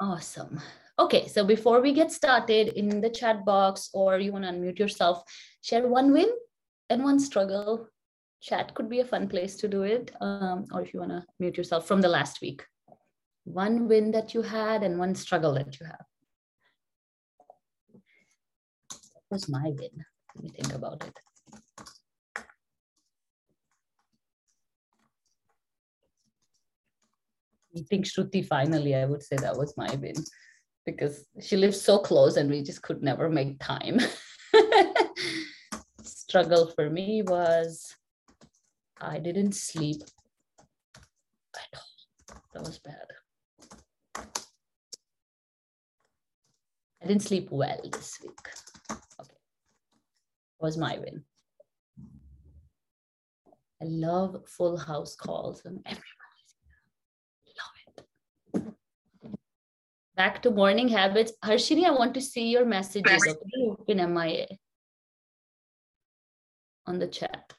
Awesome. Okay, so before we get started in the chat box or you want to unmute yourself, share one win and one struggle. Chat could be a fun place to do it. Um, or if you want to mute yourself from the last week. One win that you had and one struggle that you have. What was my win? Let me think about it. Meeting Shruti finally, I would say that was my win because she lives so close and we just could never make time. Struggle for me was I didn't sleep at all. That was bad. I didn't sleep well this week. Okay. Was my win. I love full house calls and Back to morning habits. Harshini, I want to see your messages. Okay, you've been MIA on the chat.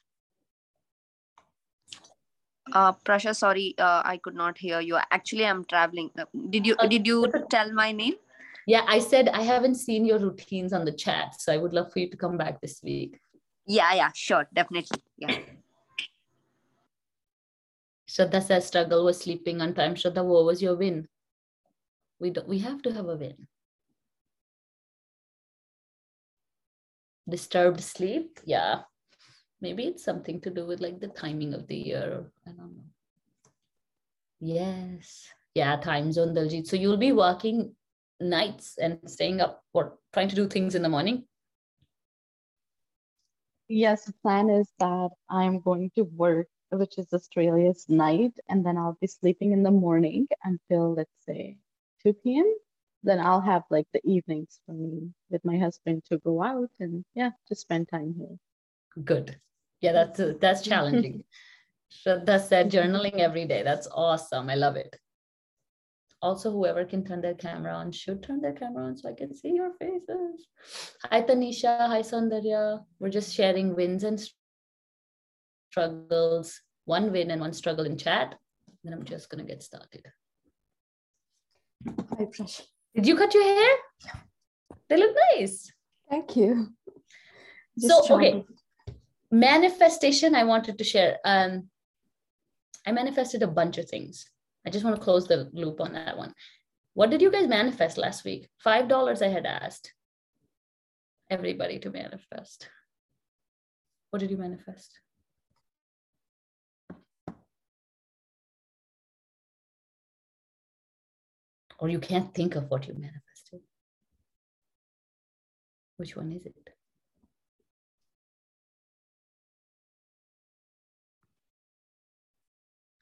Uh, Prasha, sorry, uh, I could not hear you. Actually, I'm traveling. Uh, did you uh, did you tell my name? Yeah, I said I haven't seen your routines on the chat, so I would love for you to come back this week. Yeah, yeah, sure, definitely. Yeah. Shraddha says struggle was sleeping on time. Shraddha, what was your win? We don't, we have to have a win. Disturbed sleep? Yeah. Maybe it's something to do with like the timing of the year. I don't know. Yes. Yeah time zone daljit. So you'll be working nights and staying up or trying to do things in the morning? Yes the plan is that i'm going to work which is australia's night and then i'll be sleeping in the morning until let's say 2 p.m., then I'll have like the evenings for me with my husband to go out and yeah, to spend time here. Good. Yeah, that's uh, that's challenging. Shraddha said journaling every day. That's awesome. I love it. Also, whoever can turn their camera on should turn their camera on so I can see your faces. Hi, Tanisha. Hi, Saundarya. We're just sharing wins and struggles. One win and one struggle in chat. Then I'm just going to get started. Hi, Prasha. Did you cut your hair? Yeah. They look nice. Thank you. Just so, okay. Manifestation, I wanted to share. Um, I manifested a bunch of things. I just want to close the loop on that one. What did you guys manifest last week? $5 I had asked everybody to manifest. What did you manifest? Or you can't think of what you manifested. Which one is it?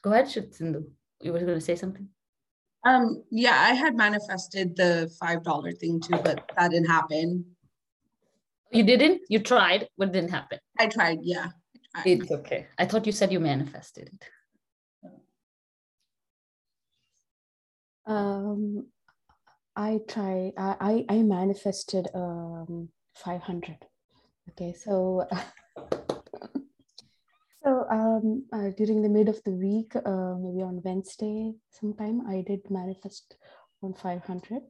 Go ahead, Sindhu. You were going to say something? Um, yeah, I had manifested the $5 thing too, but that didn't happen. You didn't? You tried, but it didn't happen. I tried, yeah. I tried. It's okay. I thought you said you manifested it. Um, I try. I I manifested um 500. Okay, so so um uh, during the mid of the week, uh, maybe on Wednesday sometime, I did manifest on 500,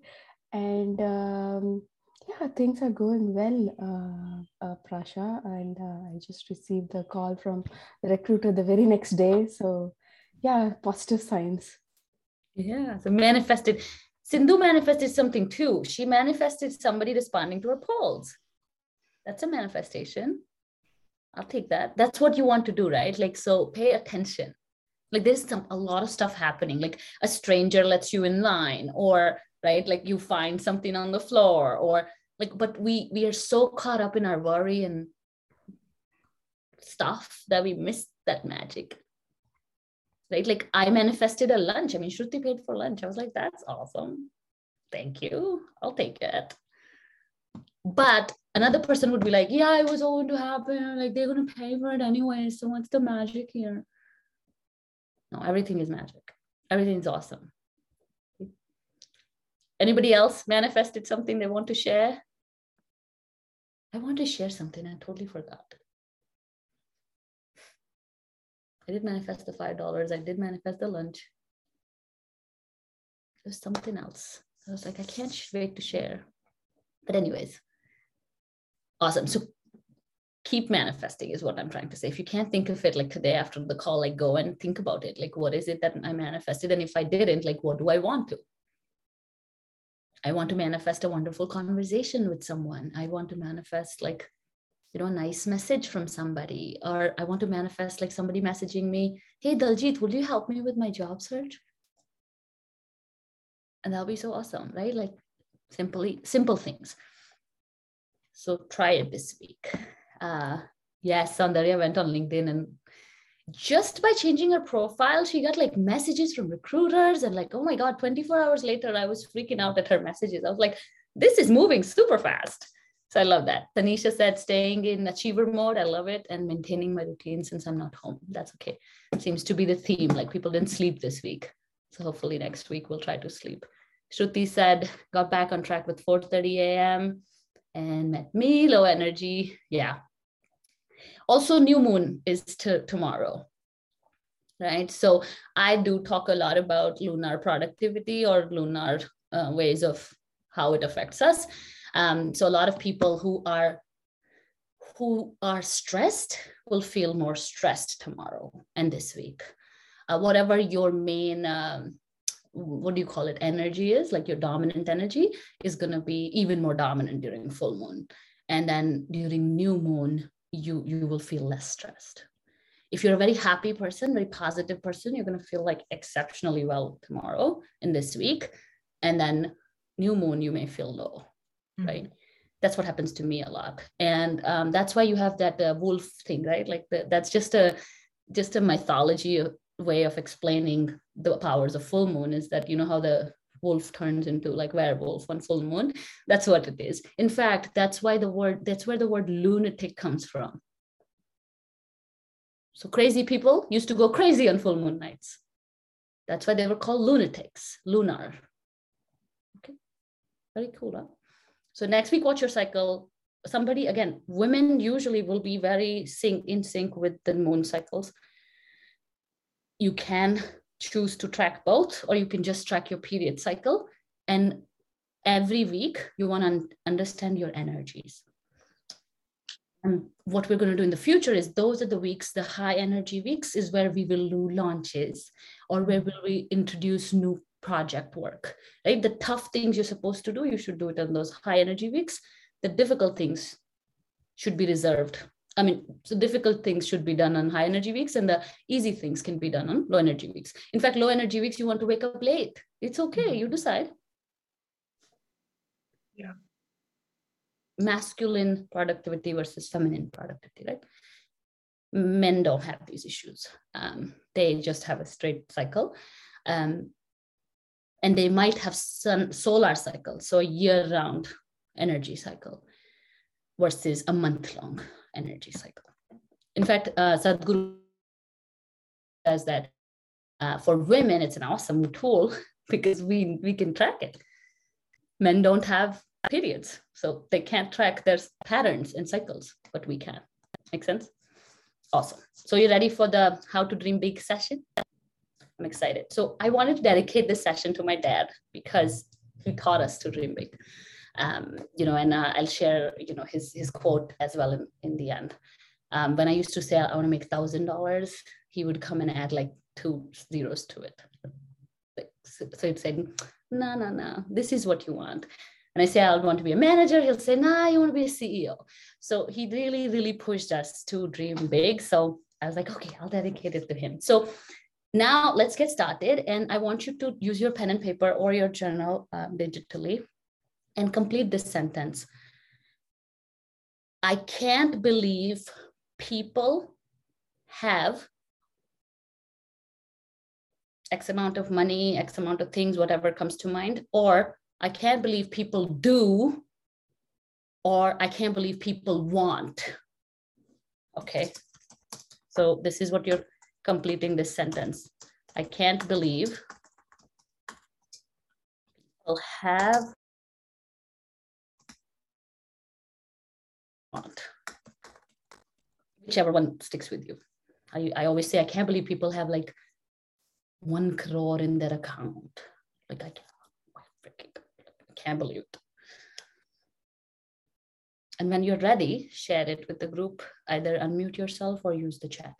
and um, yeah, things are going well, uh, uh, Prasha, and uh, I just received a call from the recruiter the very next day. So yeah, positive signs. Yeah, so manifested. Sindhu manifested something too. She manifested somebody responding to her polls. That's a manifestation. I'll take that. That's what you want to do, right? Like, so pay attention. Like, there's some a lot of stuff happening. Like, a stranger lets you in line, or right, like you find something on the floor, or like, but we we are so caught up in our worry and stuff that we miss that magic right? Like I manifested a lunch. I mean, Shruti paid for lunch. I was like, that's awesome. Thank you. I'll take it. But another person would be like, yeah, it was all going to happen. Like they're going to pay for it anyway. So what's the magic here? No, everything is magic. Everything's awesome. Anybody else manifested something they want to share? I want to share something. I totally forgot. I did manifest the $5. I did manifest the lunch. There's something else. I was like, I can't wait to share. But, anyways, awesome. So, keep manifesting is what I'm trying to say. If you can't think of it like today after the call, like go and think about it. Like, what is it that I manifested? And if I didn't, like, what do I want to? I want to manifest a wonderful conversation with someone. I want to manifest like, you know, a nice message from somebody. Or I want to manifest like somebody messaging me, hey, Daljit, will you help me with my job search? And that'll be so awesome, right? Like simply simple things. So try it this week. Uh, yes, Saundarya went on LinkedIn and just by changing her profile, she got like messages from recruiters and like, oh my God, 24 hours later, I was freaking out at her messages. I was like, this is moving super fast. So I love that. Tanisha said staying in achiever mode. I love it. And maintaining my routine since I'm not home. That's okay. Seems to be the theme. Like people didn't sleep this week. So hopefully next week we'll try to sleep. Shruti said, got back on track with 4.30 a.m. and met me, low energy. Yeah, also, new moon is to tomorrow, right? So I do talk a lot about lunar productivity or lunar uh, ways of how it affects us. Um, so a lot of people who are who are stressed will feel more stressed tomorrow and this week. Uh, whatever your main um, what do you call it energy is like your dominant energy is going to be even more dominant during full moon. And then during new moon you you will feel less stressed. If you're a very happy person very positive person you're going to feel like exceptionally well tomorrow in this week. And then new moon you may feel low mm-hmm. right that's what happens to me a lot and um, that's why you have that uh, wolf thing right like the, that's just a just a mythology way of explaining the powers of full moon is that you know how the wolf turns into like werewolf on full moon. That's what it is. In fact, that's why the word, that's where the word lunatic comes from. So crazy people used to go crazy on full moon nights. That's why they were called lunatics, lunar. Okay, very cool. Huh? So next week, watch your cycle. Somebody, again, women usually will be very sync, in sync with the moon cycles. You can choose to track both, or you can just track your period cycle. And every week, you want to understand your energies. And what we're going to do in the future is those are the weeks, the high energy weeks, is where we will do launches or where will we introduce new project work, right? The tough things you're supposed to do, you should do it on those high energy weeks. The difficult things should be reserved I mean, so difficult things should be done on high energy weeks, and the easy things can be done on low energy weeks. In fact, low energy weeks, you want to wake up late. It's okay, mm-hmm. you decide. Yeah. Masculine productivity versus feminine productivity, right? Men don't have these issues. Um, they just have a straight cycle. Um, and they might have sun solar cycle, so a year-round energy cycle versus a month-long energy cycle. In fact, uh, Sadhguru says that uh, for women, it's an awesome tool because we, we can track it. Men don't have periods, so they can't track their patterns and cycles, but we can. Make sense? Awesome. So you ready for the How to Dream Big session? I'm excited. So I wanted to dedicate this session to my dad because he taught us to dream big um, you know, and uh, I'll share, you know, his his quote as well in, in the end. Um, when I used to say I want to make thousand dollars, he would come and add like two zeros to it. Like, so, so he'd say, no, no, no, this is what you want. And I say, I want to be a manager. He'll say, nah, you want to be a CEO. So he really, really pushed us to dream big. So I was like, okay, I'll dedicate it to him. So now let's get started. And I want you to use your pen and paper or your journal um, digitally and complete this sentence. I can't believe people have X amount of money, X amount of things, whatever comes to mind, or I can't believe people do, or I can't believe people want. Okay, so this is what you're completing this sentence. I can't believe people have want. Whichever one sticks with you. I, I always say, I can't believe people have like one crore in their account. Like, I can't, can't believe it. And when you're ready, share it with the group. Either unmute yourself or use the chat.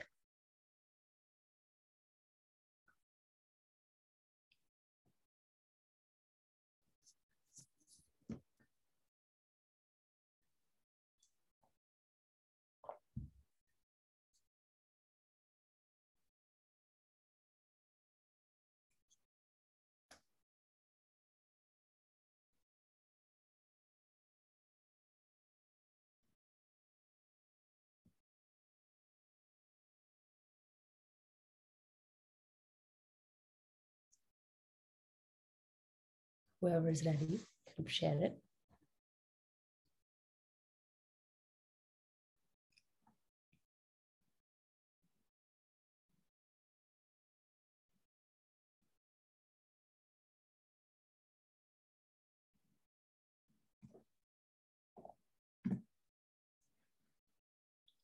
Whoever is ready, can share it.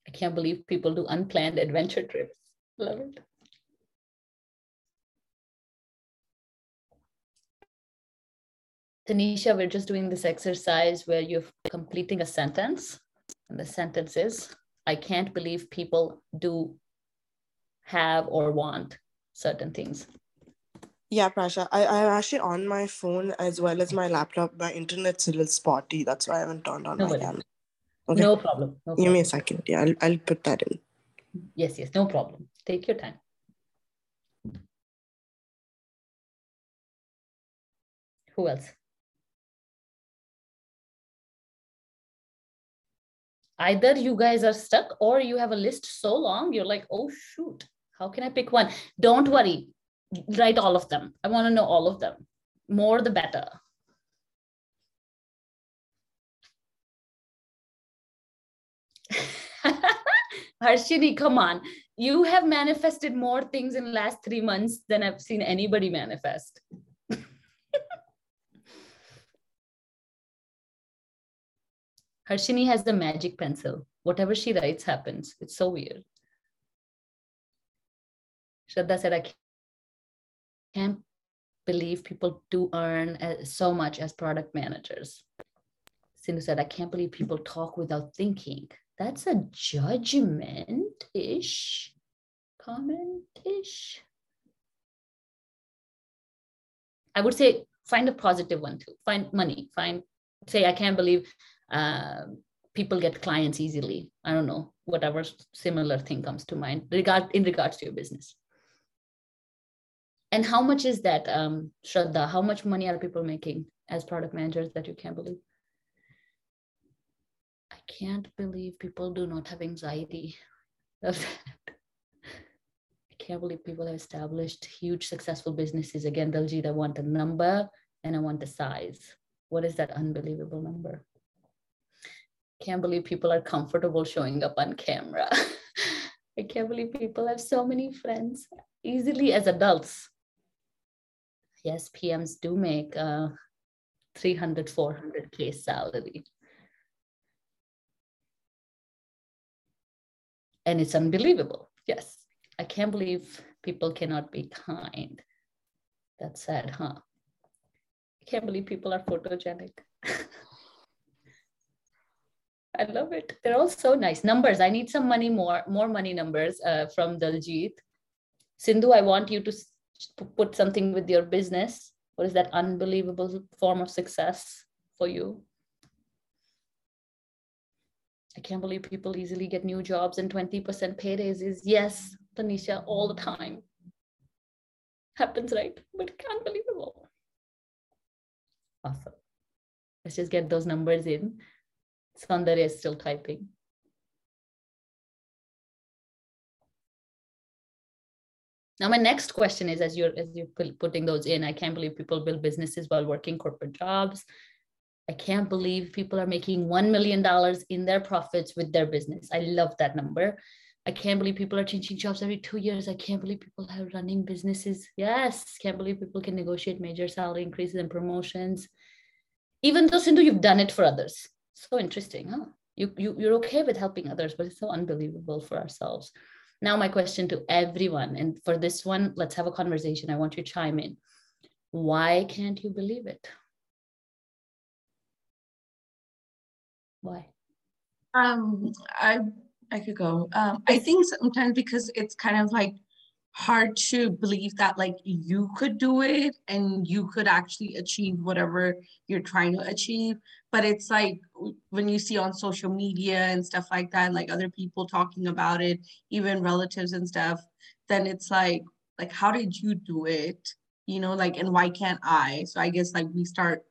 I can't believe people do unplanned adventure trips. Love it. Tanisha, we're just doing this exercise where you're completing a sentence. And the sentence is I can't believe people do have or want certain things. Yeah, Prasha, I, I'm actually on my phone as well as my laptop. My internet's a little spotty. That's why I haven't turned on No my camera. Okay. No problem. No Give me a second. Yeah, I'll, I'll put that in. Yes, yes, no problem. Take your time. Who else? Either you guys are stuck or you have a list so long, you're like, oh, shoot, how can I pick one? Don't worry, write all of them. I want to know all of them. More the better. Harshini, come on. You have manifested more things in last three months than I've seen anybody manifest. Harshini has the magic pencil. Whatever she writes happens. It's so weird. Shraddha said, I can't believe people do earn uh, so much as product managers. Sindhu said, I can't believe people talk without thinking. That's a judgment ish comment ish. I would say find a positive one too. Find money. Find, say, I can't believe um, people get clients easily. I don't know, whatever similar thing comes to mind regard in regards to your business. And how much is that, um, Shraddha? How much money are people making as product managers that you can't believe? I can't believe people do not have anxiety. Love that. I can't believe people have established huge successful businesses. Again, Daljit, I want a number and I want the size. What is that unbelievable number? Can't believe people are comfortable showing up on camera. I can't believe people have so many friends easily as adults. Yes, PMs do make uh, 300, 400K salary. And it's unbelievable. Yes, I can't believe people cannot be kind. That's sad, huh? I can't believe people are photogenic. I love it. They're all so nice. Numbers. I need some money more, more money numbers uh, from Daljit. Sindhu, I want you to put something with your business. What is that unbelievable form of success for you? I can't believe people easily get new jobs and 20% pay raises. Yes, Tanisha, all the time. Happens, right? But unbelievable. Awesome. Let's just get those numbers in. Sandhya is still typing. Now, my next question is: as you're as you're putting those in, I can't believe people build businesses while working corporate jobs. I can't believe people are making one million dollars in their profits with their business. I love that number. I can't believe people are changing jobs every two years. I can't believe people are running businesses. Yes, can't believe people can negotiate major salary increases and promotions. Even though Sindhu, you've done it for others so interesting huh? You, you you're okay with helping others but it's so unbelievable for ourselves. Now my question to everyone and for this one let's have a conversation. I want you to chime in. Why can't you believe it? Why? Um i i could go. Um i think sometimes because it's kind of like hard to believe that like you could do it and you could actually achieve whatever you're trying to achieve. But it's like when you see on social media and stuff like that like other people talking about it even relatives and stuff then it's like like how did you do it? You know like and why can't i? So i guess like we start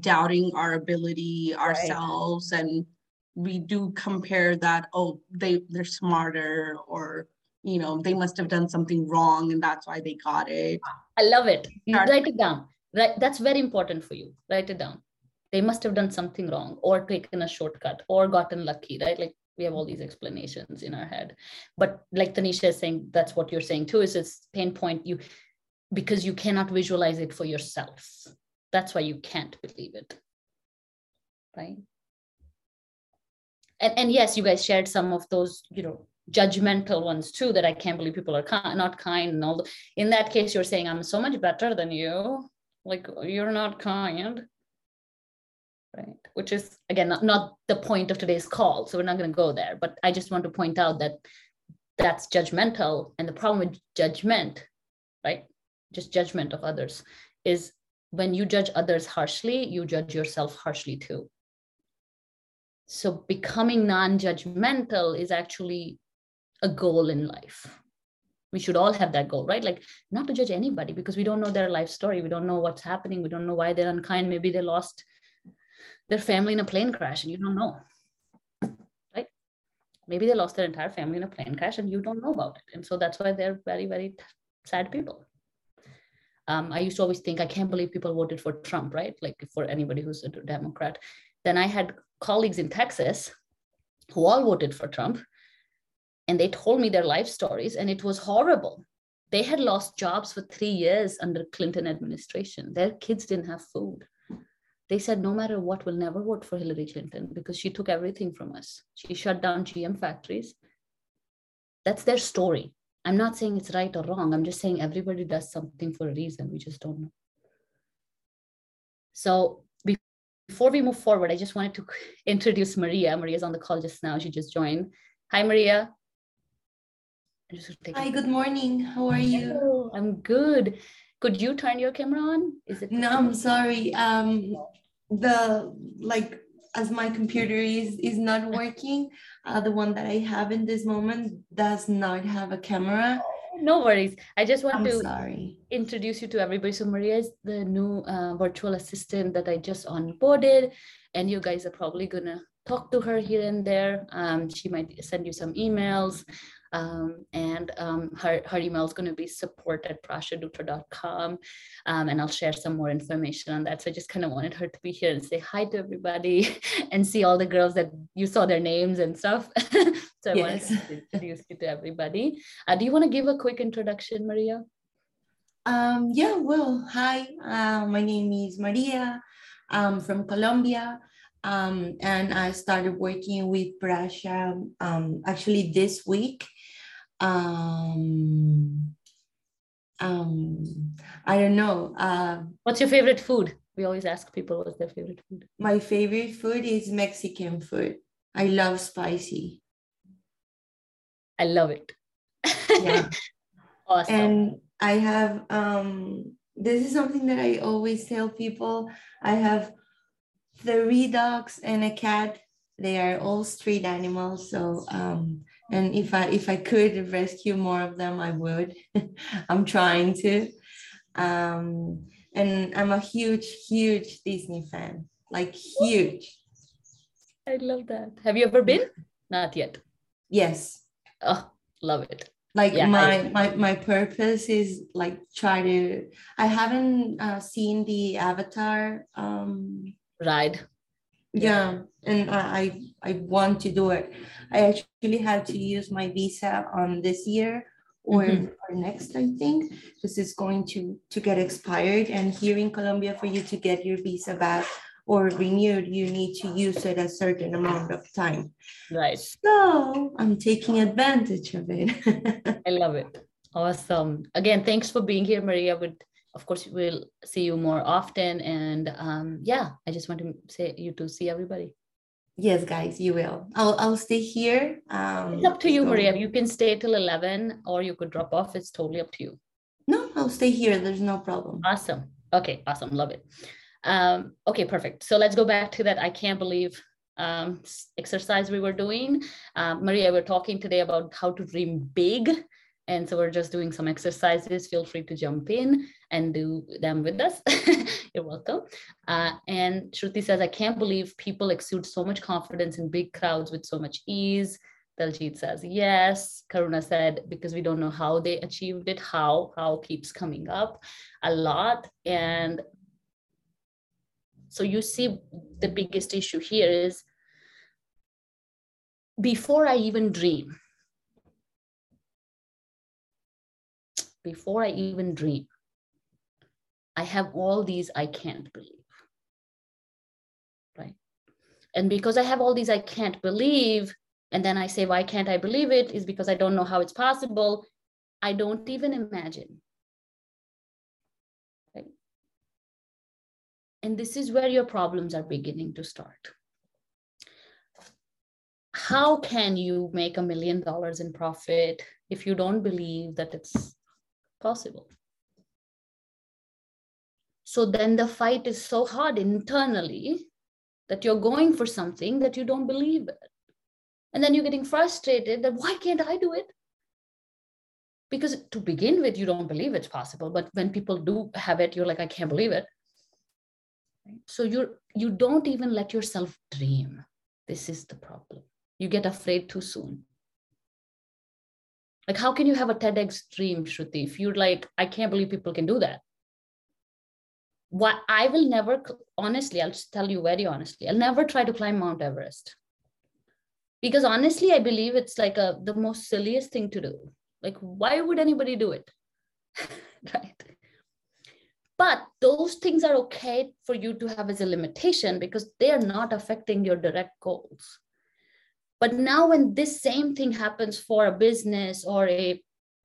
doubting our ability ourselves right. and we do compare that oh they they're smarter or you know they must have done something wrong and that's why they got it. I love it. You write it down. Right that's very important for you. Write it down. They must have done something wrong or taken a shortcut or gotten lucky right? Like we have all these explanations in our head. But like tanisha is saying that's what you're saying too is it's pain point you because you cannot visualize it for yourself. That's why you can't believe it. Right? And, and yes you guys shared some of those you know judgmental ones too that i can't believe people are kind, not kind and all the, in that case you're saying i'm so much better than you. Like you're not kind. Right. Which is again not, not the point of today's call so we're not going to go there. But i just want to point out that that's judgmental and the problem with judgment right just judgment of others is when you judge others harshly you judge yourself harshly too. So becoming non-judgmental is actually a goal in life. We should all have that goal right? Like not to judge anybody because we don't know their life story. We don't know what's happening. We don't know why they're unkind. Maybe they lost their family in a plane crash and you don't know right? Maybe they lost their entire family in a plane crash and you don't know about it. And so that's why they're very very sad people. Um, i used to always think i can't believe people voted for trump right? Like for anybody who's a democrat. Then i had colleagues in texas who all voted for trump and they told me their life stories and it was horrible. They had lost jobs for three years under clinton administration. Their kids didn't have food. They said no matter what we'll never vote for hillary clinton because she took everything from us. She shut down gm factories. That's their story. I'm not saying it's right or wrong. I'm just saying everybody does something for a reason. We just don't know. So before we move forward i just wanted to introduce maria. Maria's on the call just now. She just joined. Hi maria Hi, good morning. How are you? Hello, I'm good. Could you turn your camera on? Is it? No, I'm sorry. Um, the like as my computer is is not working. Uh, the one that I have in this moment does not have a camera. No worries. I just want I'm to sorry. introduce you to everybody. So Maria is the new uh, virtual assistant that I just onboarded, and you guys are probably gonna talk to her here and there. Um, she might send you some emails. Um, and um, her, her email is going to be support at prashadutra.com. Um, and I'll share some more information on that. So I just kind of wanted her to be here and say hi to everybody and see all the girls that you saw their names and stuff. so I yes. wanted to introduce you to everybody. Uh, do you want to give a quick introduction, Maria? Um, yeah, well, hi, uh, my name is Maria. I'm from Colombia. Um, and I started working with Prasha um, actually this week. Um, um, I don't know. Uh, what's your favorite food? We always ask people what's their favorite food. My favorite food is Mexican food. I love spicy. I love it. Yeah. awesome. And I have um this is something that I always tell people. I have three dogs and a cat. They are all street animals. So um, and if I if I could rescue more of them, I would. I'm trying to. Um, and I'm a huge, huge Disney fan. Like huge. I love that. Have you ever been? Not yet. Yes. Oh, love it like yeah, my, I, my my purpose is like try to i haven't uh, seen the avatar um ride yeah and i i want to do it. I actually had to use my visa on this year or, mm-hmm. or next i think. Because it's going to to get expired. And here in colombia for you to get your visa back or renewed you need to use it a certain amount of time. Right. So i'm taking advantage of it. I love it. Awesome. Again thanks for being here maria. Would of course we'll see you more often. And um, yeah i just want to say you to see everybody Yes, guys, you will. I'll I'll stay here. Um, it's up to you, so... Maria. You can stay till 11 or you could drop off. It's totally up to you. No, I'll stay here. There's no problem. Awesome. Okay, awesome. Love it. Um, okay, perfect. So let's go back to that. I can't believe um, exercise we were doing. Um, Maria, we're talking today about how to dream big. And so we're just doing some exercises. Feel free to jump in and do them with us. You're welcome. Uh, and Shruti says, I can't believe people exude so much confidence in big crowds with so much ease. Daljit says, yes. Karuna said, because we don't know how they achieved it, how, how keeps coming up a lot. And so you see the biggest issue here is before I even dream, before I even dream, I have all these I can't believe. Right. And because I have all these I can't believe, and then I say, why can't I believe it? Is because I don't know how it's possible. I don't even imagine. Right? And this is where your problems are beginning to start. How can you make a million dollars in profit if you don't believe that it's possible? So then the fight is so hard internally that you're going for something that you don't believe in. And then you're getting frustrated that why can't I do it? Because to begin with, you don't believe it's possible. But when people do have it, you're like, I can't believe it. So you're you don't even let yourself dream. This is the problem. You get afraid too soon. Like, how can you have a TEDx dream, Shruti, if you're like, I can't believe people can do that? What I will never, honestly, I'll just tell you very honestly, I'll never try to climb Mount Everest. Because honestly i believe it's like a the most silliest thing to do. Like why would anybody do it? Right? But those things are okay for you to have as a limitation because they are not affecting your direct goals but now when this same thing happens for a business or a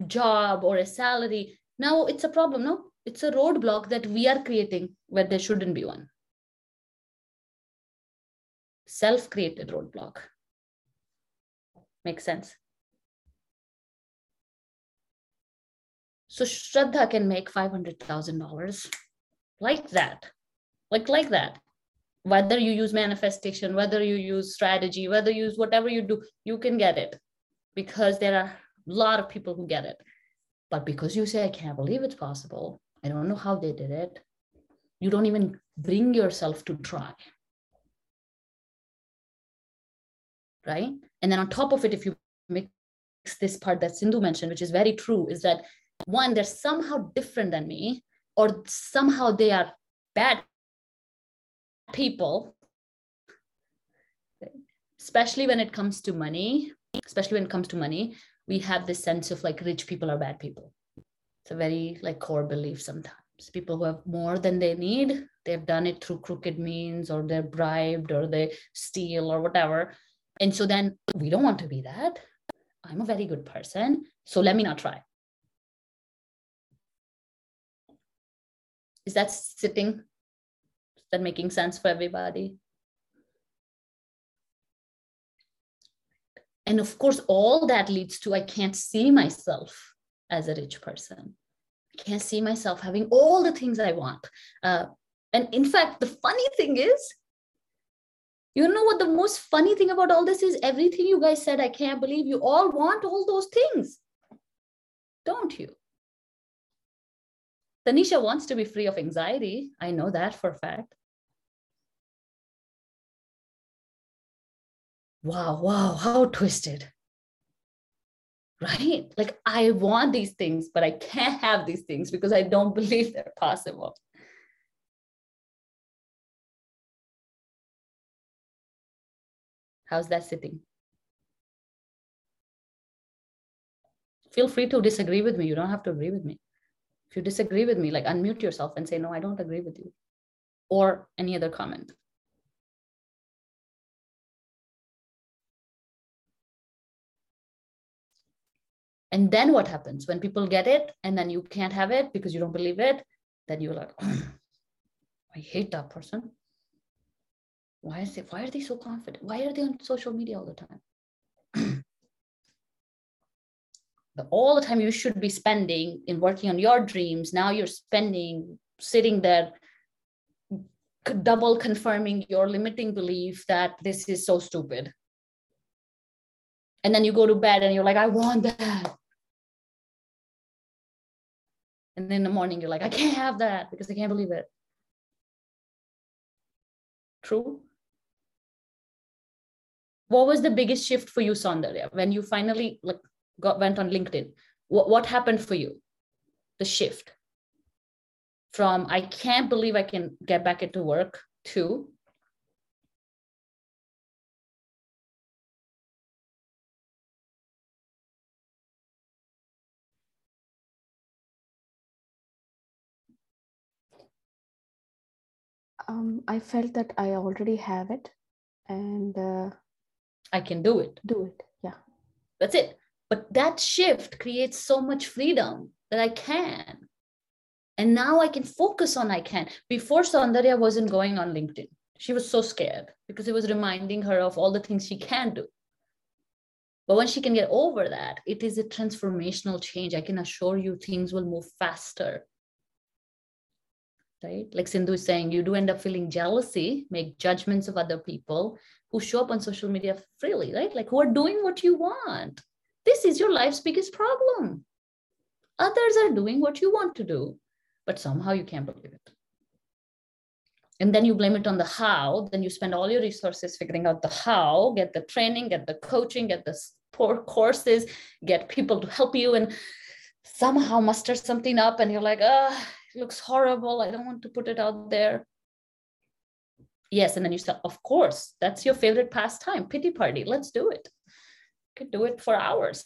job or a salary now it's a problem no it's a roadblock that we are creating where there shouldn't be one self created roadblock Makes sense. So Shraddha can make $500,000 like that, like, like that. Whether you use manifestation, whether you use strategy, whether you use whatever you do, you can get it because there are a lot of people who get it. But because you say, I can't believe it's possible, I don't know how they did it, you don't even bring yourself to try. Right? And then on top of it, if you mix this part that Sindhu mentioned, which is very true, is that one, they're somehow different than me, or somehow they are bad people, especially when it comes to money, especially when it comes to money, we have this sense of like rich people are bad people. It's a very like core belief sometimes. People who have more than they need, they've done it through crooked means, or they're bribed, or they steal, or whatever and so then we don't want to be that. I'm a very good person. So let me not try. Is that sitting? That making sense for everybody? And of course, all that leads to I can't see myself as a rich person. I can't see myself having all the things I want. Uh, and in fact, the funny thing is, you know what the most funny thing about all this is? Everything you guys said, I can't believe you all want all those things. Don't you? Tanisha wants to be free of anxiety. I know that for a fact. Wow, wow, how twisted. Right? Like, I want these things, but I can't have these things because I don't believe they're possible. How's that sitting? Feel free to disagree with me. You don't have to agree with me. If you disagree with me, like unmute yourself and say, no, I don't agree with you. Or any other comment. And then what happens when people get it and then you can't have it because you don't believe it? Then you're like, oh, I hate that person. Why is it? Why are they so confident? Why are they on social media all the time? but all the time you should be spending in working on your dreams. Now you're spending sitting there double confirming your limiting belief that this is so stupid. And then you go to bed and you're like, I want that. And in the morning, you're like, I can't have that because I can't believe it. True? What was the biggest shift for you, Saundarya, when you finally like got went on LinkedIn? What, what happened for you? The shift from I can't believe I can get back into work to um, I felt that I already have it and uh, I can do it. Do it. Yeah. That's it. But that shift creates so much freedom that I can. And now I can focus on I can. Before Saundarya wasn't going on LinkedIn. She was so scared because it was reminding her of all the things she can do. But when she can get over that, it is a transformational change. I can assure you things will move faster. Right? Like Sindhu is saying, you do end up feeling jealousy, make judgments of other people who show up on social media freely, right? Like who are doing what you want. This is your life's biggest problem. Others are doing what you want to do but somehow you can't believe it. And then you blame it on the how, then you spend all your resources figuring out the how, get the training, get the coaching, get the poor courses, get people to help you, and somehow muster something up. And you're like, oh, it looks horrible. I don't want to put it out there. Yes. And then you say, of course, that's your favorite pastime, pity party. Let's do it. You could do it for hours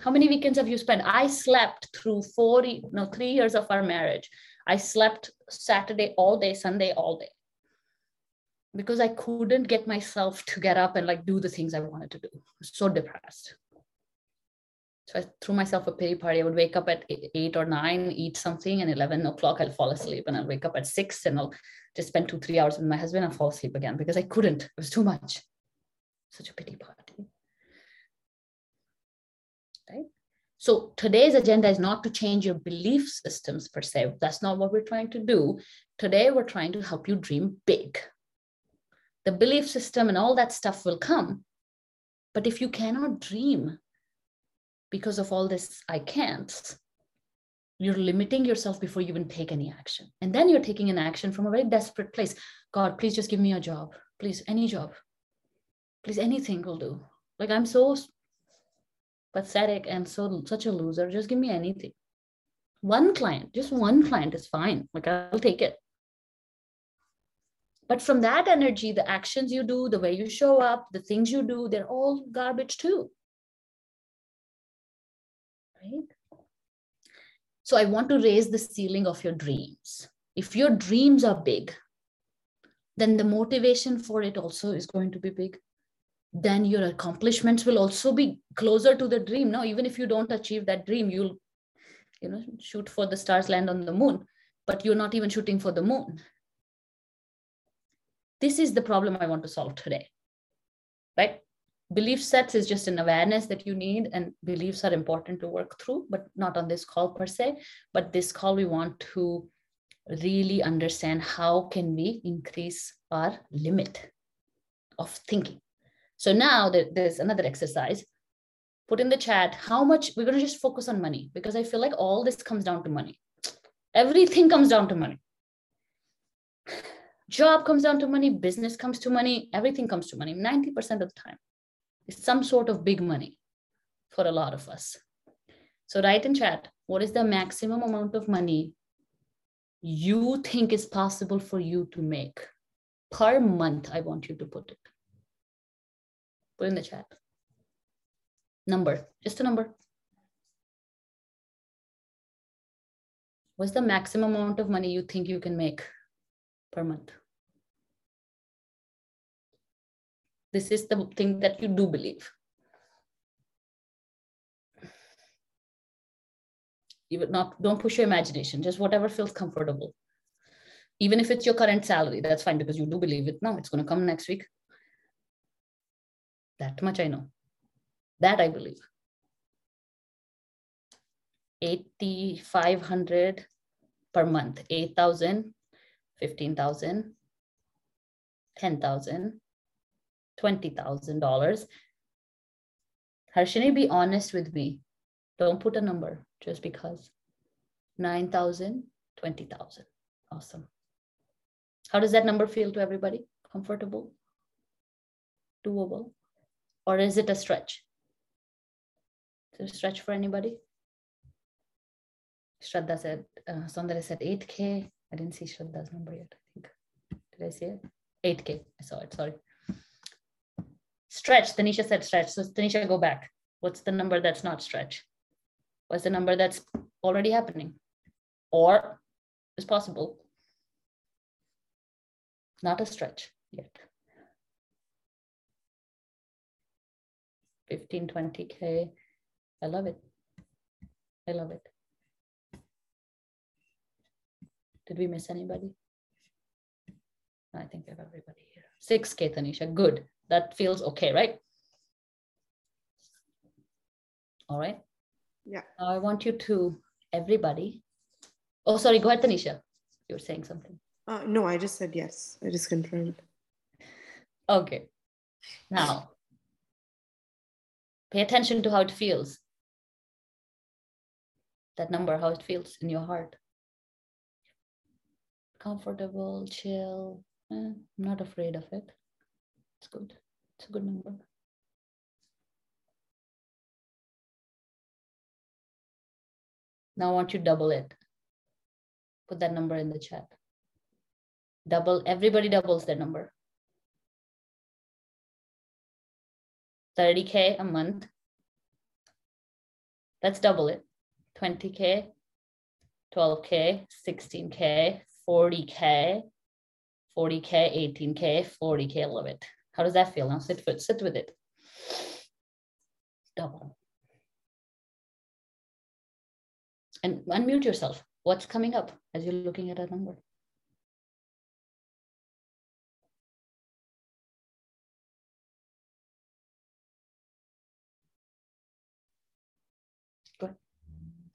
how many weekends have you spent i slept through 40 no three years of our marriage i slept saturday all day sunday all day because i couldn't get myself to get up and like do the things i wanted to do so depressed so i threw myself a pity party i would wake up at eight or nine eat something and 11 o'clock i'll fall asleep and i'll wake up at six and i'll just spend two three hours with my husband and fall asleep again because i couldn't it was too much such a pity party right? So today's agenda is not to change your belief systems per se. That's not what we're trying to do. Today, we're trying to help you dream big. The belief system and all that stuff will come. But if you cannot dream because of all this, I can't, you're limiting yourself before you even take any action. And then you're taking an action from a very desperate place. God, please just give me a job. Please, any job. Please, anything will do. Like I'm so pathetic and so such a loser just give me anything one client just one client is fine like i'll take it but from that energy the actions you do the way you show up the things you do they're all garbage too right? So i want to raise the ceiling of your dreams. If your dreams are big then the motivation for it also is going to be big. Then your accomplishments will also be closer to the dream. Now, even if you don't achieve that dream you'll you know shoot for the stars land on the moon but you're not even shooting for the moon. This is the problem i want to solve today right belief sets is just an awareness that you need and beliefs are important to work through but not on this call per se but this call we want to really understand how can we increase our limit of thinking so now there's another exercise. Put in the chat how much we're going to just focus on money because I feel like all this comes down to money. Everything comes down to money. Job comes down to money, business comes to money, everything comes to money 90% of the time. Some sort of big money for a lot of us. So write in chat what is the maximum amount of money you think is possible for you to make per month? I want you to put it. Put in the chat. Number, just a number. What's the maximum amount of money you think you can make per month? This is the thing that you do believe. Even not, don't push your imagination, just whatever feels comfortable. Even if it's your current salary, that's fine because you do believe it. No, it's going to come next week. That much I know. That I believe. 8,500 per month, 8,000, 15,000, 10,000, $20,000. Harshini, be honest with me. Don't put a number just because. 9,000, 20,000. Awesome. How does that number feel to everybody? Comfortable? Doable? Or is it a stretch? Is it a stretch for anybody? Shraddha said, uh, said 8K. I didn't see Shraddha's number yet, I think. Did I see it? 8K. I saw it, sorry. Stretch, Tanisha said stretch. So Tanisha, go back. What's the number that's not stretch? What's the number that's already happening? Or is possible? Not a stretch yet. 15, 20K. I love it. I love it. Did we miss anybody? I think we have everybody here. 6K, Tanisha. Good. That feels okay, right? All right. Yeah. Now I want you to, everybody. Oh, sorry. Go ahead, Tanisha. You were saying something. Uh, no, I just said yes. I just confirmed. Okay. Now, pay attention to how it feels. That number, how it feels in your heart. Comfortable, chill. Eh, I'm not afraid of it. It's good. It's a good number. Now I want you to double it. Put that number in the chat. Double, everybody doubles their number. 30K a month. Let's double it. 20K, 12K, 16K, 40K, 40K, 18K, 40K, love it. How does that feel? Now sit, with, sit with it. Double. And unmute yourself. What's coming up as you're looking at a number?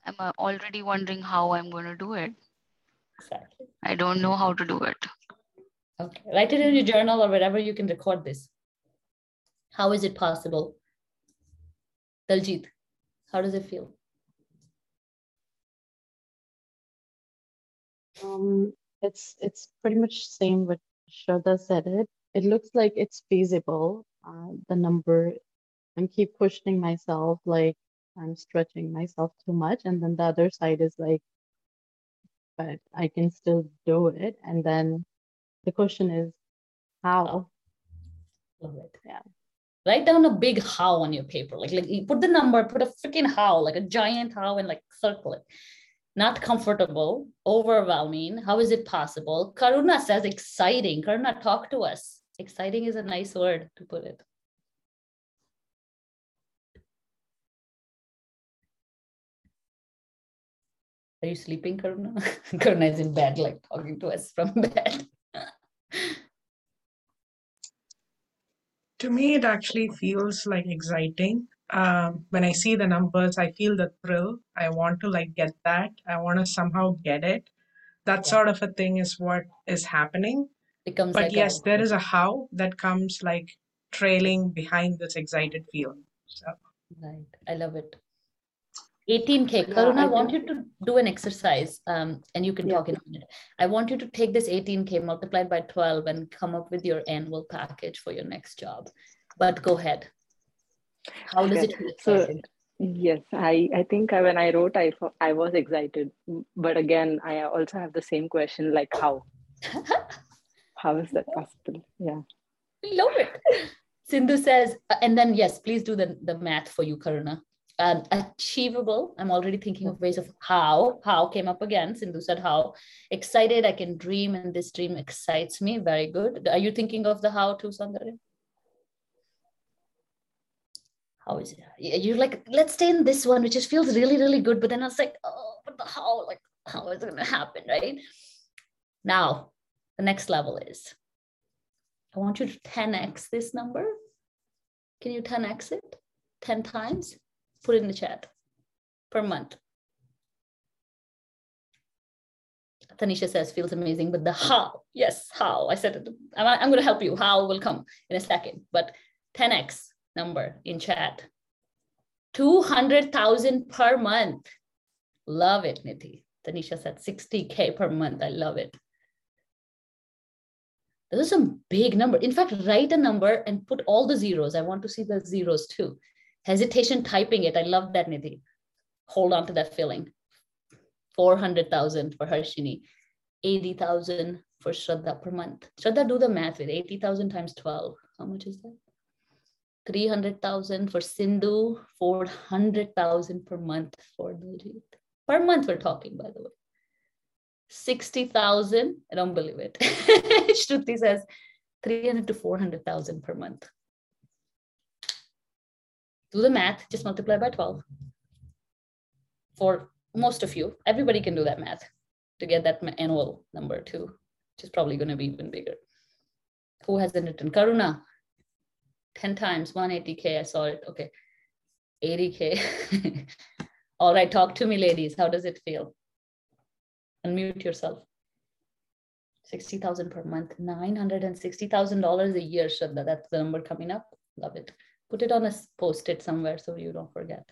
I'm uh, already wondering how I'm going to do it. Exactly. I don't know how to do it. Okay. Write it in your journal or wherever you can record this. How is it possible? Daljit, how does it feel? Um, it's it's pretty much same what Shraddha said it. It looks like it's feasible. Uh, the number, and keep questioning myself, like I'm stretching myself too much, and then the other side is like, but I can still do it. And then the question is, how? Love it. Yeah. Write down a big how on your paper. Like, like you put the number, put a freaking how, like a giant how, and like circle it not comfortable, overwhelming. How is it possible? Karuna says exciting. Karuna, talk to us. Exciting is a nice word to put it. Are you sleeping, Karuna? Karuna is in bed, like talking to us from bed. To me, it actually feels like exciting um, when I see the numbers, I feel the thrill. I want to like get that. I want to somehow get it. That yeah. sort of a thing is what is happening. Becomes but like yes, a- there is a how that comes like trailing behind this excited feeling. So. Right. I love it. 18K. Yeah, Karuna, I, want you to do an exercise um, and you can talk in a minute. I want you to take this 18K multiplied by 12 and come up with your annual package for your next job. But go ahead. How does Okay. it feel? So- Yes, I, I think I- when I wrote, I, I was excited. But again, I also have the same question like, how? How is that possible? Yeah. We love it. Sindhu says, uh, and then yes, please do the, the math for you, Karuna. Um, achievable. I'm already thinking of ways of how. How came up again. Sindhu said how. Excited, I can dream, and this dream excites me. Very good. Are you thinking of the how too, Sandra? How is it? You're like, let's stay in this one, which just feels really, really good. But then I was like, oh, but the how, like, how is it gonna happen, right? Now, the next level is I want you to 10x this number. Can you 10x it 10 times? Put in the chat per month. Tanisha says feels amazing, but the how, yes, how. I said. I'm, I'm going to help you. How will come in a second, but 10x number in chat. 200,000 per month. Love it, Niti. Tanisha said 60K per month. I love it. Those are some big number. In fact, write a number and put all the zeros. I want to see the zeros too. Hesitation typing it. I love that, Nidhi. Hold on to that feeling. 400,000 for Harshini, 80,000 for Shraddha per month. Shraddha, do the math with 80,000 times 12. How much is that? 300,000 for Sindhu, 400,000 per month for Diljit. Per month, we're talking, by the way. 60,000, I don't believe it. Shruti says 300 to 400,000 per month. Do the math, just multiply by 12. For most of you, everybody can do that math to get that annual number too, which is probably going to be even bigger. Who hasn't written? Karuna, 10 times 180K, I saw it. Okay, 80K. All right, talk to me, ladies. How does it feel? Unmute yourself. 60,000 per month, $960,000 a year, Shraddha. That's the number coming up. Love it. Put it on a post-it somewhere so you don't forget.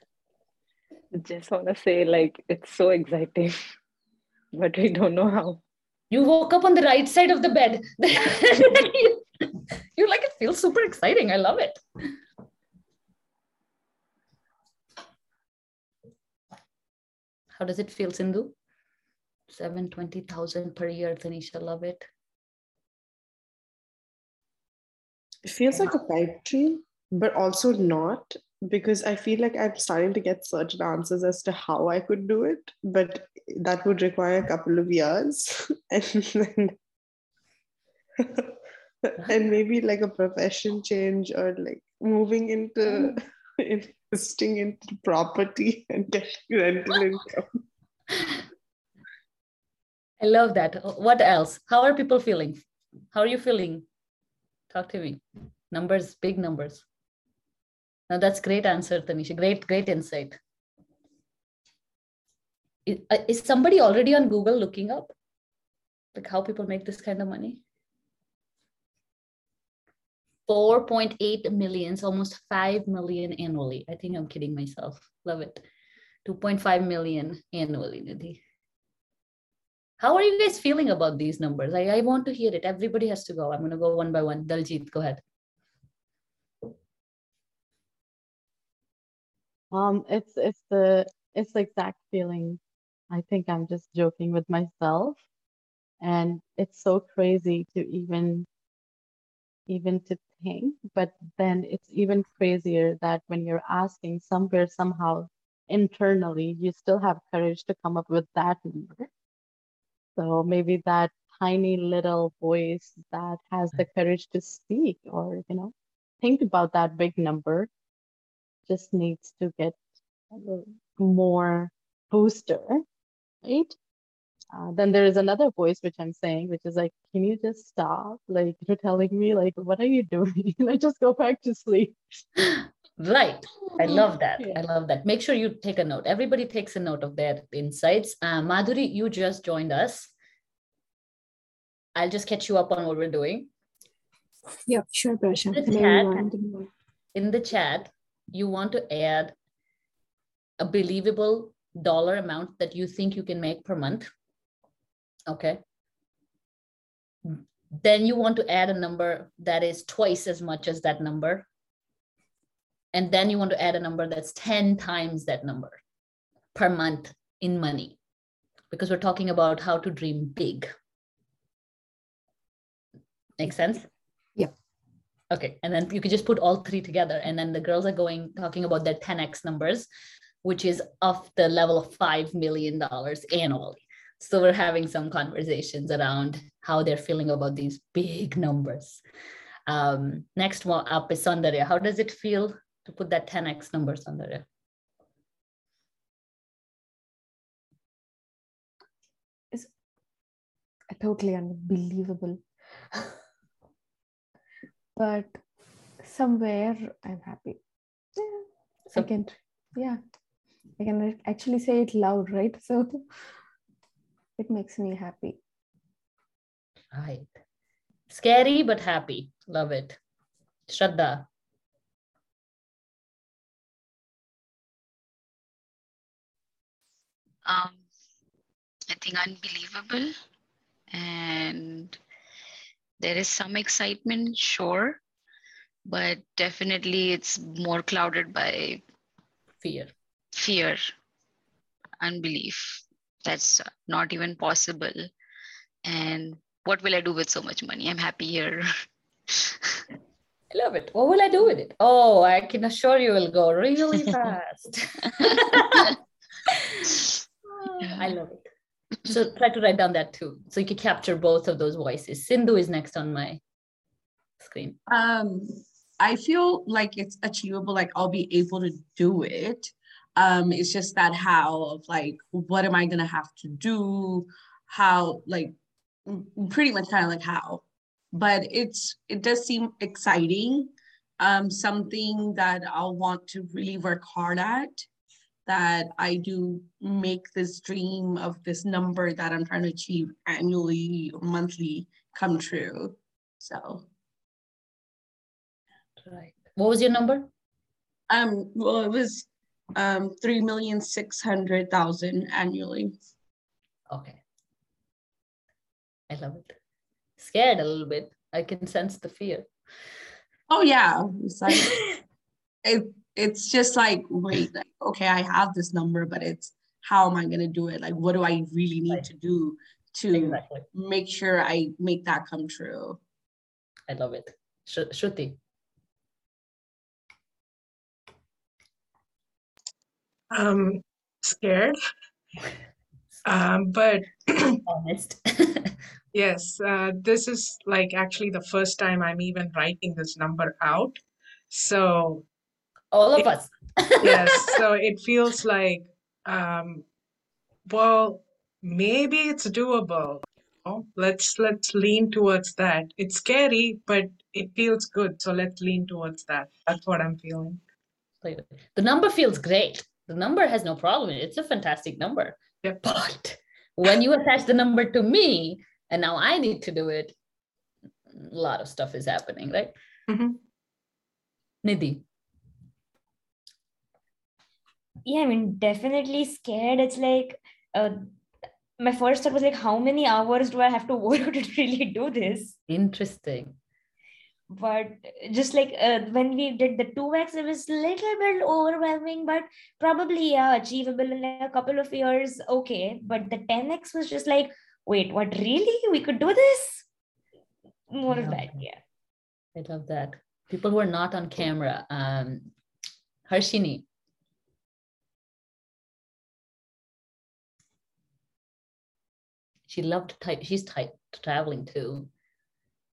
I just want to say, like, it's so exciting, but we don't know how. You woke up on the right side of the bed. You're like, it feels super exciting. I love it. How does it feel, Sindhu? 720,000 per year, Tanisha, love it. It feels like a pipe dream, but also not because I feel like I'm starting to get certain answers as to how I could do it, but that would require a couple of years. and then and maybe like a profession change or like moving into investing into property and getting rental income. I love that. What else? How are people feeling? How are you feeling? Talk to me. Numbers, big numbers. Now that's great answer, Tanisha. Great, great insight. Is, is somebody already on Google looking up like how people make this kind of money? 4.8 million, so almost 5 million annually. I think I'm kidding myself. Love it. 2.5 million annually, Nidhi. How are you guys feeling about these numbers? I, I want to hear it. Everybody has to go. I'm going to go one by one. Daljit, go ahead. Um, it's it's the it's the exact feeling. I think I'm just joking with myself, and it's so crazy to even even to think. But then it's even crazier that when you're asking somewhere somehow internally, you still have courage to come up with that number. So maybe that tiny little voice that has the courage to speak or, you know, think about that big number just needs to get more booster, right? Uh, then there is another voice which I'm saying, which is like, can you just stop? Like you're telling me, like, what are you doing? I just go back to sleep. Right. I love that. Yeah. I love that. Make sure you take a note. Everybody takes a note of their insights. Uh, Madhuri, you just joined us. I'll just catch you up on what we're doing. Yeah, sure, Prasha. In the, chat, in the chat, you want to add a believable dollar amount that you think you can make per month. Okay. Then you want to add a number that is twice as much as that number and then you want to add a number that's 10 times that number per month in money, because we're talking about how to dream big. Make sense? Okay. And then you could just put all three together. And then the girls are going, talking about their 10x numbers, which is of the level of $5 million annually. So we're having some conversations around how they're feeling about these big numbers. Um, next one up is Saundarya. How does it feel to put that 10x numbers under it. It's, totally unbelievable. But somewhere I'm happy. Yeah, so, I can, yeah, I can actually say it loud, right? So it makes me happy. Right. Scary but happy. Love it. Shraddha. Um, I think unbelievable. And there is some excitement, sure, but definitely it's more clouded by fear, fear, unbelief. That's not even possible. And what will I do with so much money? I'm happy here. I love it. What will I do with it? Oh, I can assure you it will go really fast. I love it. So try to write down that too. So you can capture both of those voices. Sindhu is next on my screen. Um, I feel like it's achievable, like I'll be able to do it. Um, it's just that how of like what am I gonna have to do? How like pretty much kind of like how. But it's it does seem exciting. Um, something that I'll want to really work hard at that I do make this dream of this number that I'm trying to achieve annually or monthly come true. So right. What was your number? Um, well, it was um three million six hundred thousand annually. Okay. I love it. Scared a little bit. I can sense the fear. Oh yeah. It's like it it's just like wait like okay i have this number but it's how am i going to do it? Like what do i really need right. to do to exactly. make sure i make that come true? I love it. Sh- shruti. Um scared. Um but honest. Yes uh, this is like actually the first time i'm even writing this number out. So all of us. Yes so it feels like um well maybe it's doable let's let's lean towards that. It's scary but it feels good so let's lean towards that. That's what i'm feeling. The number feels great. The number has no problem. It's a fantastic number. Yep. but when you attach the number to me and now i need to do it a lot of stuff is happening right? Mm-hmm. nidhi yeah, I mean, definitely scared. It's like uh, my first thought was like, how many hours do I have to work to really do this? Interesting. But just like uh, when we did the 2x, it was a little bit overwhelming, but probably yeah, achievable in like a couple of years. Okay. But the 10x was just like, wait, what really? We could do this? More of that, yeah. I love that. People who are not on camera. Um, Harshini, she loved type she's type traveling too.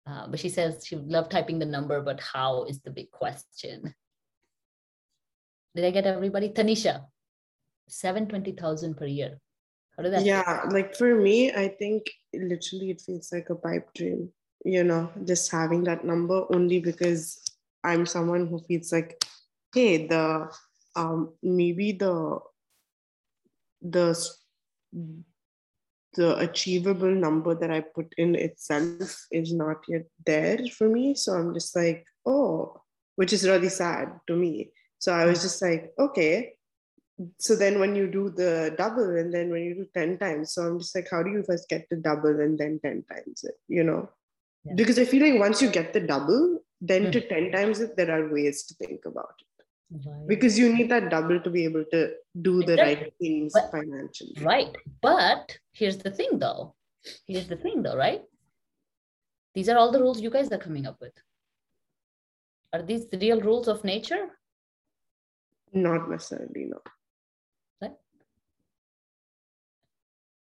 Uh, but she says she loved typing the number but how is the big question. Did i get everybody? Tanisha 720,000 per year. How did that yeah feel? like for me i think literally it feels like a pipe dream you know just having that number only because i'm someone who feels like hey the um maybe the the the achievable number that I put in itself is not yet there for me. So I'm just like, oh, which is really sad to me. So I was just like, okay. So then when you do the double and then when you do 10 times, so I'm just like, how do you first get the double and then 10 times it, you know? Yeah. Because I feel like once you get the double, then mm-hmm. to 10 times it, there are ways to think about it. Right. Because you need that double to be able to do the exactly. right things but, financially. Right. But here's the thing though. Here's the thing though, right? These are all the rules you guys are coming up with. Are these the real rules of nature? Not necessarily, no. Right?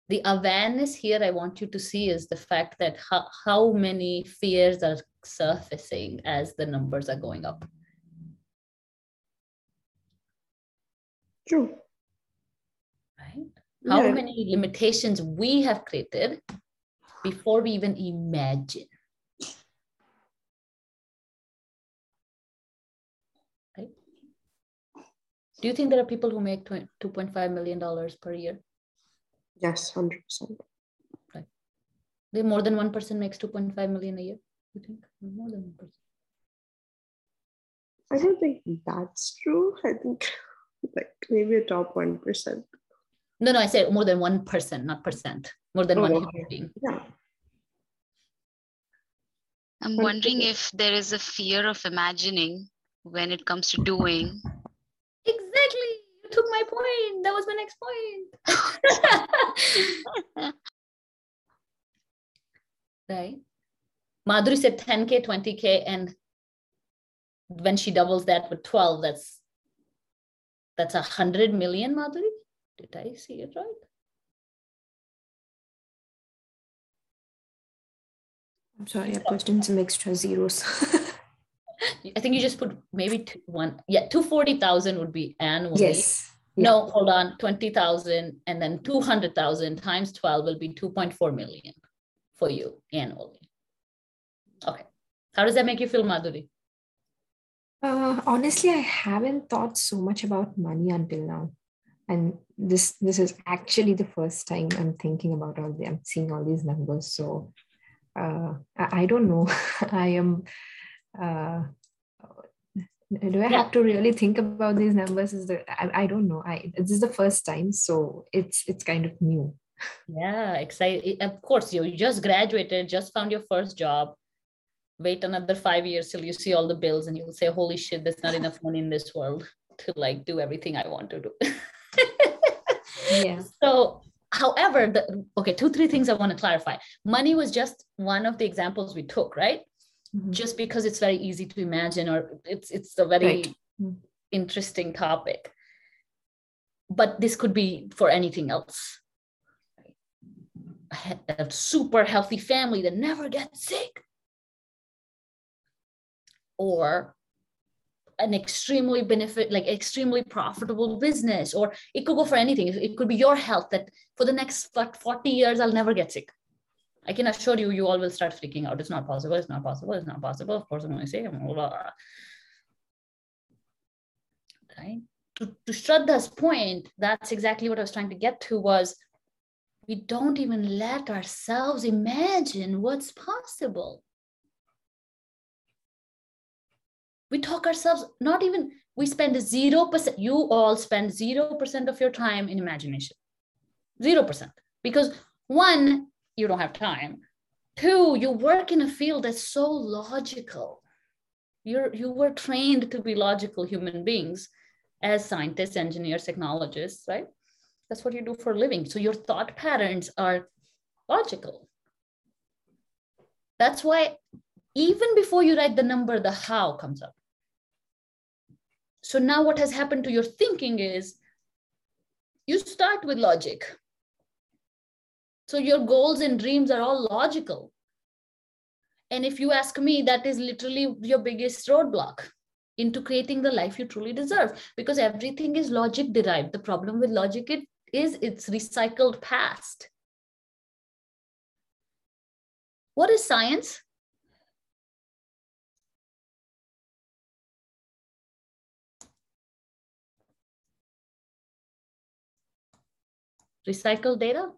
The awareness here I want you to see is the fact that how, how many fears are surfacing as the numbers are going up. True. Right? How yeah. many limitations we have created before we even imagine. Right? Do you think there are people who make $2.5 million per year? Yes, 100%. Right. There more than one person makes 2.5 million a year, you think? More than one person. I don't think that's true. I think like maybe a top 1%. No, no, I said more than one not percent. More than oh, one okay. human being. Yeah. I'm wondering if there is a fear of imagining when it comes to doing. Exactly. You took my point. That was my next point. right. Madhuri said 10K, 20K, and when she doubles that with 12, that's that's a hundred million, Madhuri. Did I see it right? I'm sorry, I put in some extra zeros. I think you just put maybe two, one. Yeah, 240,000 would be annually. Yes. Yeah. No, hold on, 20,000 and then 200,000 times 12 will be 2.4 million for you annually. Okay. How does that make you feel, Madhuri? Uh, honestly, I haven't thought so much about money until now. And this this is actually the first time i'm thinking about all the i'm seeing all these numbers. So uh, I, I, don't know. I am uh, do i have to really think about these numbers? Is the I, I don't know. I this is the first time so it's it's kind of new. Yeah excited of course you just graduated just found your first job wait another five years till you see all the bills and you'll say holy shit there's not enough money in this world to like do everything i want to do yeah. So, however, the, okay, two, three things I want to clarify. Money was just one of the examples we took, right? Mm-hmm. Just because it's very easy to imagine or it's it's a very right. Mm-hmm. interesting topic. But this could be for anything else. A super healthy family that never gets sick. Or an extremely benefit like extremely profitable business or it could go for anything. It could be your health that for the next 40 years i'll never get sick. I can assure you you all will start freaking out. It's not possible it's not possible it's not possible. Of course i'm going to say blah, right? To, to Shraddha's point that's exactly what i was trying to get to was we don't even let ourselves imagine what's possible we talk ourselves not even we spend 0% you all spend 0% of your time in imagination. 0% because one you don't have time. Two you work in a field that's so logical. You're you were trained to be logical human beings as scientists engineers technologists right? That's what you do for a living. So your thought patterns are logical. That's why even before you write the number, the how comes up. So now what has happened to your thinking is you start with logic. So your goals and dreams are all logical. And if you ask me, that is literally your biggest roadblock into creating the life you truly deserve because everything is logic derived. The problem with logic it is it's recycled past. What is science? Recycled data,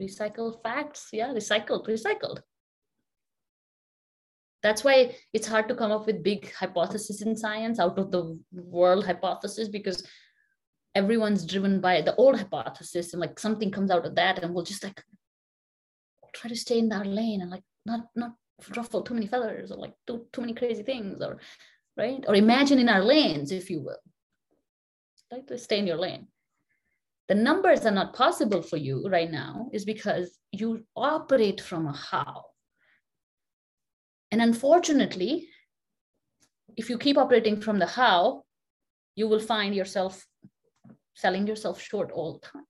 recycled facts. Yeah, recycled, recycled. That's why it's hard to come up with big hypotheses in science out of the world hypothesis because everyone's driven by the old hypothesis and like something comes out of that and we'll just like try to stay in our lane and like not not ruffle too many feathers or like do too many crazy things or right or imagine in our lanes if you will like to stay in your lane the numbers are not possible for you right now is because you operate from a how. And unfortunately, if you keep operating from the how, you will find yourself selling yourself short all the time.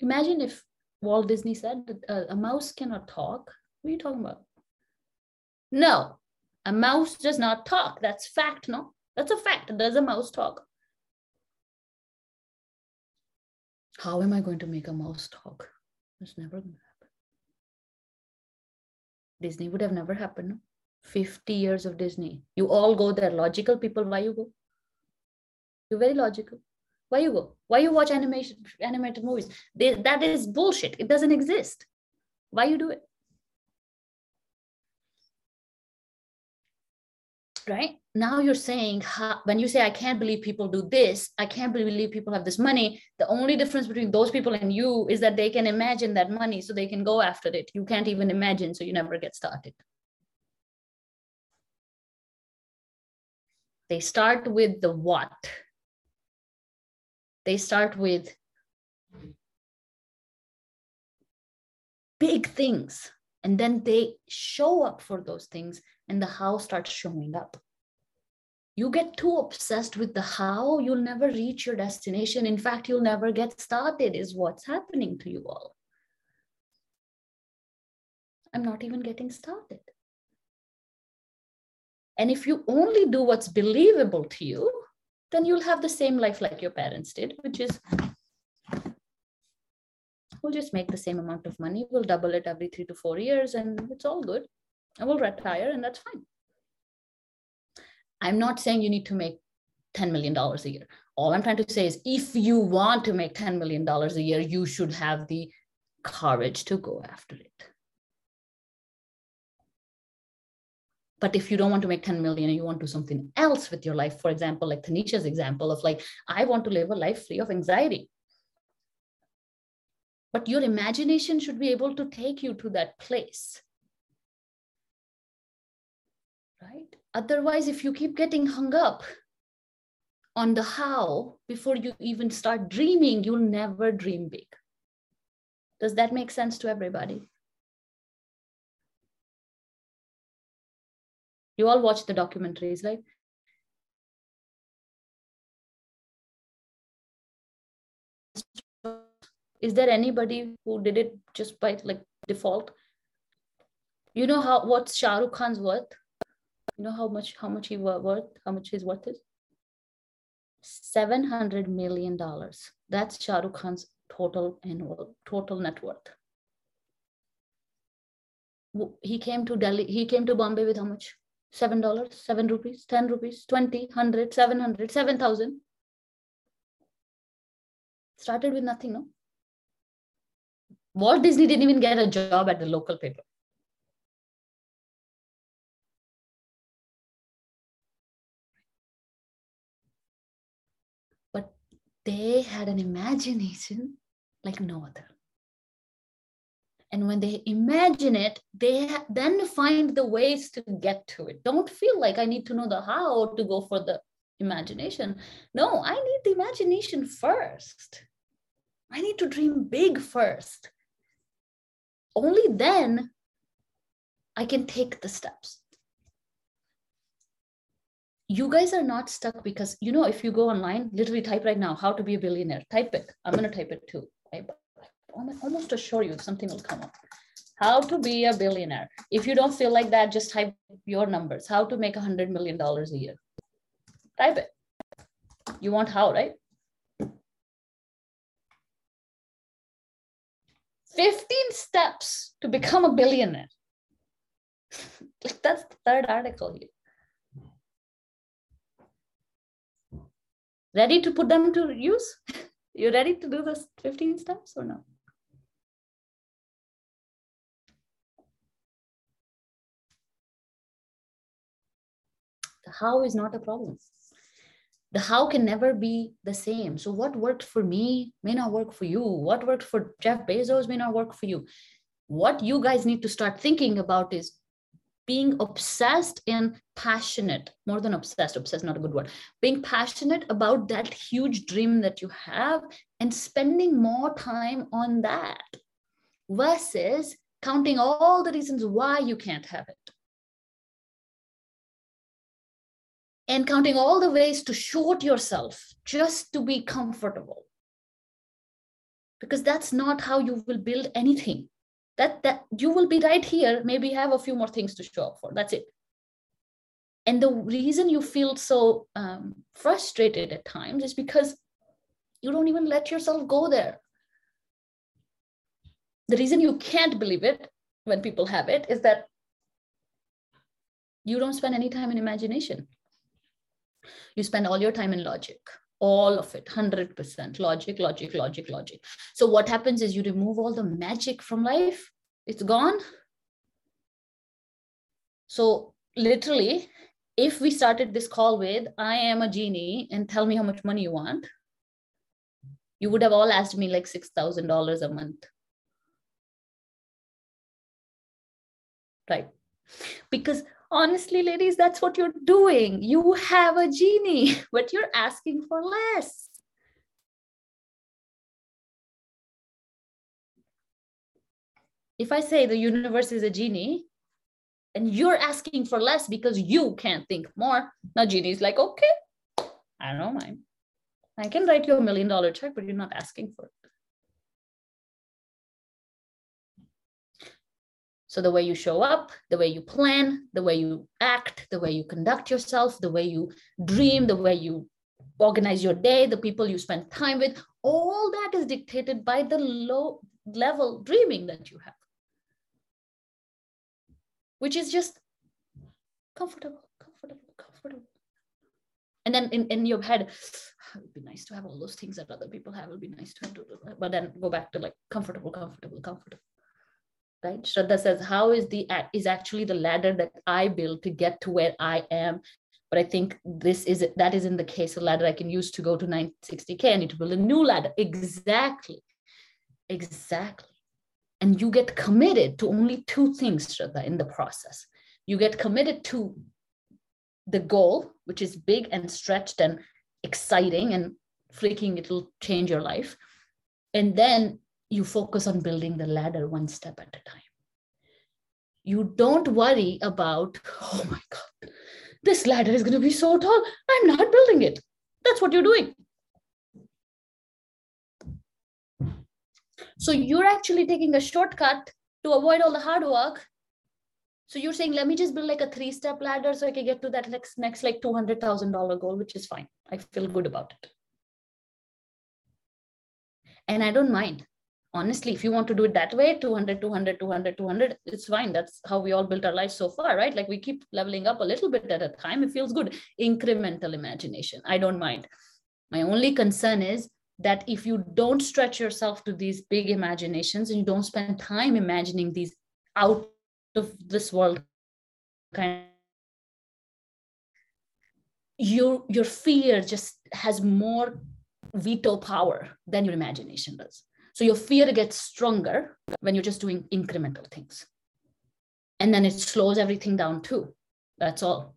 Imagine if Walt Disney said that a, a mouse cannot talk. What are you talking about? No, a mouse does not talk. That's fact, no? That's a fact. Does a mouse talk? How am I going to make a mouse talk? It's never going to happen. Disney would have never happened. 50 years of Disney. You all go there. Logical people, why you go? You're very logical. Why you go? Why you watch animation animated movies? They, that is bullshit. It doesn't exist. Why you do it? right now you're saying how, when you say i can't believe people do this i can't believe people have this money the only difference between those people and you is that they can imagine that money so they can go after it. You can't even imagine so you never get started. They start with the what? They start with big things and then they show up for those things and the how starts showing up. You get too obsessed with the how, you'll never reach your destination. In fact, you'll never get started, is what's happening to you all. I'm not even getting started. And if you only do what's believable to you, then you'll have the same life like your parents did, which is we'll just make the same amount of money. We'll double it every three to four years, and it's all good. And we'll retire and that's fine. I'm not saying you need to make $10 million a year. All I'm trying to say is if you want to make $10 million a year, you should have the courage to go after it. But if you don't want to make 10 million and you want to do something else with your life, for example, like Tanisha's example of like, I want to live a life free of anxiety. But your imagination should be able to take you to that place right? Otherwise, if you keep getting hung up on the how before you even start dreaming, you'll never dream big. Does that make sense to everybody? You all watch the documentaries, right? Is there anybody who did it just by like default? You know how what's Shah Rukh Khan's worth? You know how much how much he worth? How much his worth is? Seven hundred million dollars. That's Shah Rukh Khan's total annual total net worth. He came to Delhi. He came to Bombay with how much? Seven dollars, seven rupees, ten rupees, twenty, hundred, seven hundred, seven thousand. Started with nothing, no. Walt Disney didn't even get a job at the local paper. They had an imagination like no other. And when they imagine it, they then find the ways to get to it. Don't feel like I need to know the how to go for the imagination. No, I need the imagination first. I need to dream big first. Only then I can take the steps you guys are not stuck because you know if you go online literally type right now how to be a billionaire. Type it. I'm going to type it too. I almost assure you something will come up. How to be a billionaire. If you don't feel like that just type your numbers. How to make a hundred million dollars a year. Type it. You want how right? 15 steps to become a billionaire. That's the third article here ready to put them to use? you ready to do the 15 steps or no? The how is not a problem. The how can never be the same. So what worked for me may not work for you. What worked for Jeff Bezos may not work for you. What you guys need to start thinking about is being obsessed and passionate more than obsessed obsessed not a good word being passionate about that huge dream that you have and spending more time on that versus counting all the reasons why you can't have it. And counting all the ways to short yourself just to be comfortable. Because that's not how you will build anything that that you will be right here. Maybe have a few more things to show up for. That's it. And the reason you feel so um, frustrated at times is because you don't even let yourself go there. The reason you can't believe it when people have it is that you don't spend any time in imagination. You spend all your time in logic, all of it, 100% logic, logic, logic, logic. So what happens is you remove all the magic from life, it's gone. So literally, if we started this call with, I am a genie and tell me how much money you want, you would have all asked me like $6,000 a month. Right. Because honestly, ladies, that's what you're doing. You have a genie, but you're asking for less. If I say the universe is a genie, and you're asking for less because you can't think more, now genie's like, okay, I don't mind. I can write you a million dollar check, but you're not asking for it. So the way you show up, the way you plan, the way you act, the way you conduct yourself, the way you dream, the way you organize your day, the people you spend time with, all that is dictated by the low level dreaming that you have, which is just comfortable, comfortable, comfortable. And then in, in your head, ah, it would be nice to have all those things that other people have. It would be nice to have, but then go back to like comfortable, comfortable, comfortable right? Shraddha says how is the is actually the ladder that i build to get to where i am? But i think this is that is in the case a ladder i can use to go to 960k i need to build a new ladder. Exactly. Exactly. And you get committed to only two things shraddha in the process. You get committed to the goal which is big and stretched and exciting and freaking it'll change your life. And then you focus on building the ladder one step at a time. You don't worry about, oh my God, this ladder is going to be so tall. I'm not building it. That's what you're doing. So you're actually taking a shortcut to avoid all the hard work. So you're saying, let me just build like a three-step ladder so I can get to that next, next like $200,000 goal, which is fine. I feel good about it. And I don't mind honestly if you want to do it that way 200 200 200 200 it's fine. That's how we all built our lives so far right? Like we keep leveling up a little bit at a time. It feels good. Incremental imagination. I don't mind. My only concern is that if you don't stretch yourself to these big imaginations and you don't spend time imagining these out of this world kind your your fear just has more veto power than your imagination does so your fear gets stronger when you're just doing incremental things. And then it slows everything down too. That's all.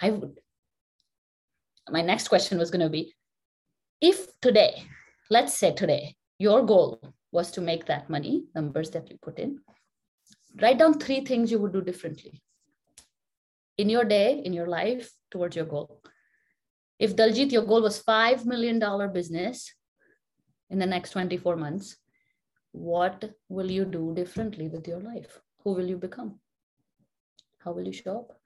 I would. My next question was going to be if today, let's say today, your goal was to make that money, numbers that you put in, write down three things you would do differently in your day, in your life, towards your goal. If Daljit, your goal was $5 million business, in the next 24 months, what will you do differently with your life? Who will you become? How will you show up?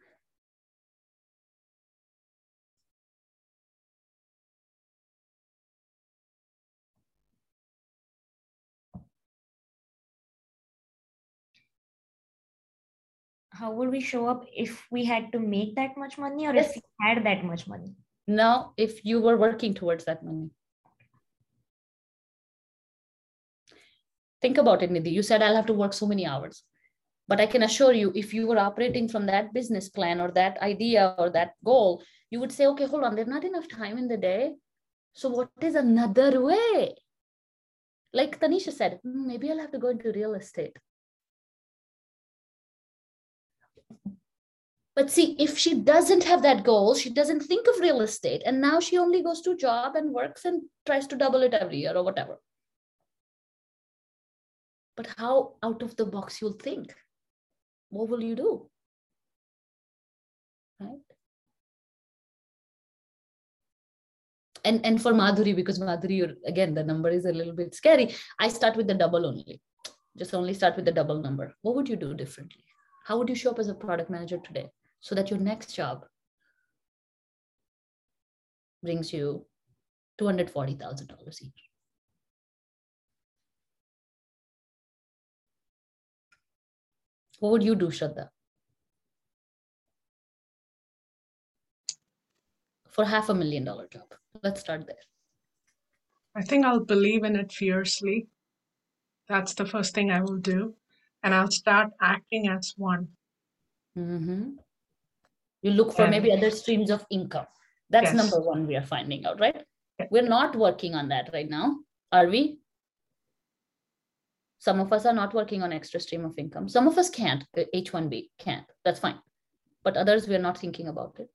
how would we show up if we had to make that much money or yes. if we had that much money? No, if you were working towards that money. Think about it, Nidhi. You said I'll have to work so many hours. But I can assure you, if you were operating from that business plan or that idea or that goal, you would say, okay, hold on, there's not enough time in the day. So, what is another way? Like Tanisha said, hmm, maybe I'll have to go into real estate. But see, if she doesn't have that goal, she doesn't think of real estate. And now she only goes to job and works and tries to double it every year or whatever but how out of the box you'll think? What will you do? Right? And and for madhuri because madhuri again the number is a little bit scary i start with the double only. Just only start with the double number. What would you do differently? How would you show up as a product manager today so that your next job brings you $240,000 a year What would you do, Shraddha? For half a million dollar job. Let's start there. I think I'll believe in it fiercely. That's the first thing I will do. And I'll start acting as one. Mm-hmm. You look for maybe other streams of income. That's Yes. number one we are finding out, right? We're not working on that right now, are we? Some of us are not working on extra stream of income. Some of us can't. uh, H1B can't. That's fine. But others, we're not thinking about it.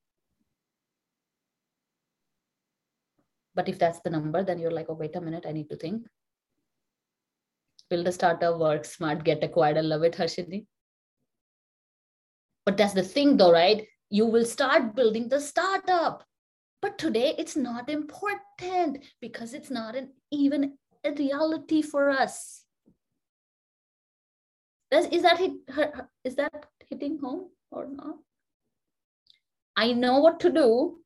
But if that's the number, then you're like, oh, wait a minute, I need to think. Build a startup, work smart, get acquired. I love it, Harshini. But that's the thing, though, right? You will start building the startup. But today it's not important because it's not an even a reality for us. Does, is that hit, her- is that hitting home or not? I know what to do.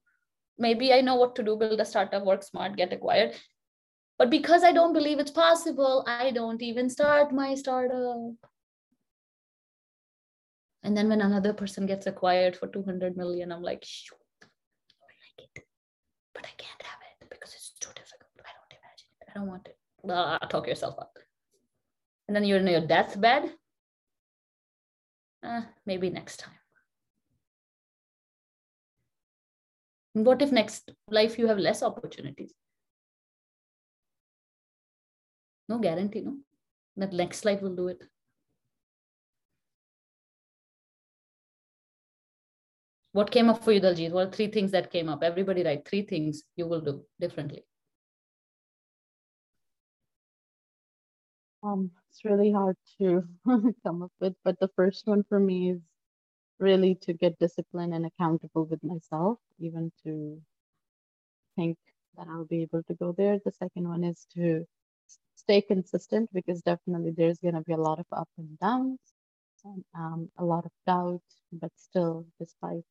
Maybe I know what to do, build a startup, work smart, get acquired. But because I don't believe it's possible, I don't even start my startup. And then when another person gets acquired for 200 million, I'm like, shoot, I like it, but I can't have it because it's too difficult. I don't imagine it. I don't want it. Blah, talk yourself up. And then you're in your deathbed. Uh, maybe next time. What if next life you have less opportunities? No guarantee, no? That next life will do it. What came up for you, Daljit? What are three things that came up? Everybody write three things you will do differently. Um, it's really hard to come up with, but the first one for me is really to get disciplined and accountable with myself, even to think that I'll be able to go there. The second one is to stay consistent because definitely there's going to be a lot of up and downs and um, a lot of doubt, but still, despite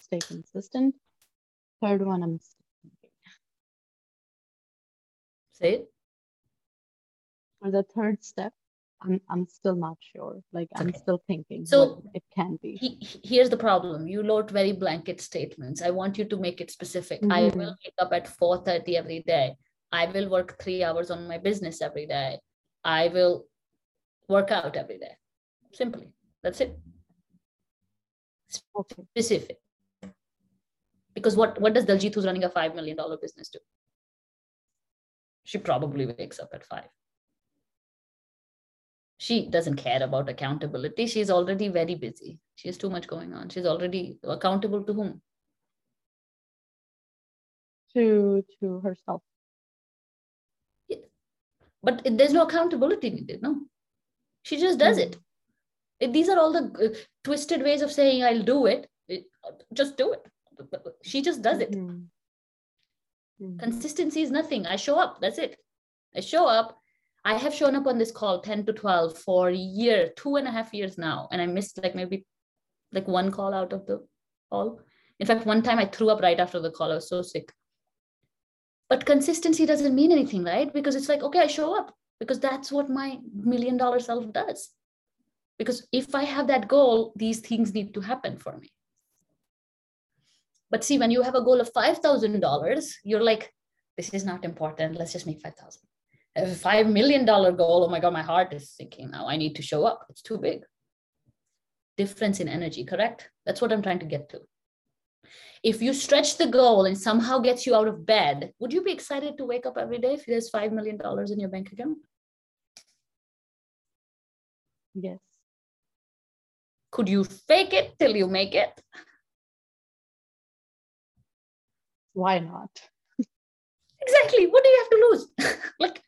stay consistent. Third one, I'm. Say it. Or the third step, I'm I'm still not sure. Like I'm still thinking So- it can be. He, he- here's the problem. You wrote very blanket statements. I want you to make it specific. I Mhm. will wake up at 4:30 every day. I will work three hours on my business every day. I will work out every day. Simply. That's it. Okay. Specific. Because what, what does Daljit who's running a $5 million business do? She probably wakes up at five. She doesn't care about accountability. She's already very busy. She has too much going on. She's already accountable to whom? To to herself. Yeah. But it- there's no accountability needed, no? She just does it. It- These are all the uh, twisted ways of saying, I'll do it. It- Just do it. She just does it. Mhm. Mhm. Consistency is nothing. I show up. That's it. I show up. I have shown up on this call 10 to 12 for a year, two and a half years now. And I missed like maybe like one call out of the call. In fact, one time I threw up right after the call. I was so sick. But consistency doesn't mean anything, right? Because it's like, okay, I show up because that's what my million dollar self does. Because if I have that goal, these things need to happen for me. But see, when you have a goal of $5,000, you're like, this is not important. Let's just make 5,000. A $5 million goal, oh my God, my heart is sinking now. I need to show up. It's too big. Difference in energy, correct? That's what I'm trying to get to. If you stretch the goal and somehow gets you out of bed, would you be excited to wake up every day if there's $5 million in your bank account? Yes. Could you fake it till you make it? Why not? Exactly. What do you have to lose? like,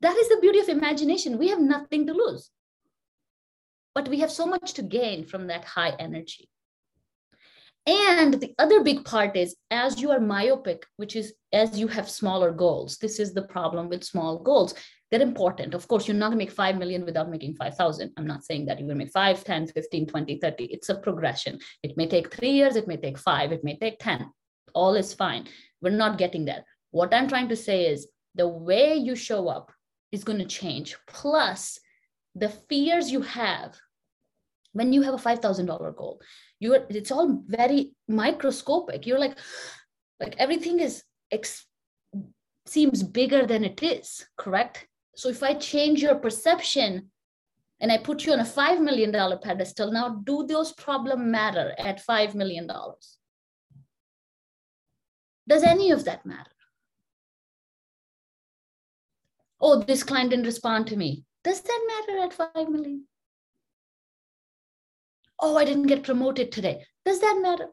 that is the beauty of imagination. We have nothing to lose, but we have so much to gain from that high energy. And the other big part is as you are myopic, which is as you have smaller goals, this is the problem with small goals. They're important. Of course, you're not going to make 5 million without making 5,000. I'm not saying that you're going to make 5, 10, 15, 20, 30. It's a progression. It may take three years, it may take five, it may take 10. All is fine. We're not getting there. What I'm trying to say is the way you show up is going to change. Plus, the fears you have when you have a $5000 goal you're it's all very microscopic. You're like like everything is ex- seems bigger than it is correct? So if i change your perception and i put you on a $5 million pedestal now do those problems matter at $5 million does any of that matter oh this client didn't respond to me does that matter at 5 million oh, I didn't get promoted today. Does that matter?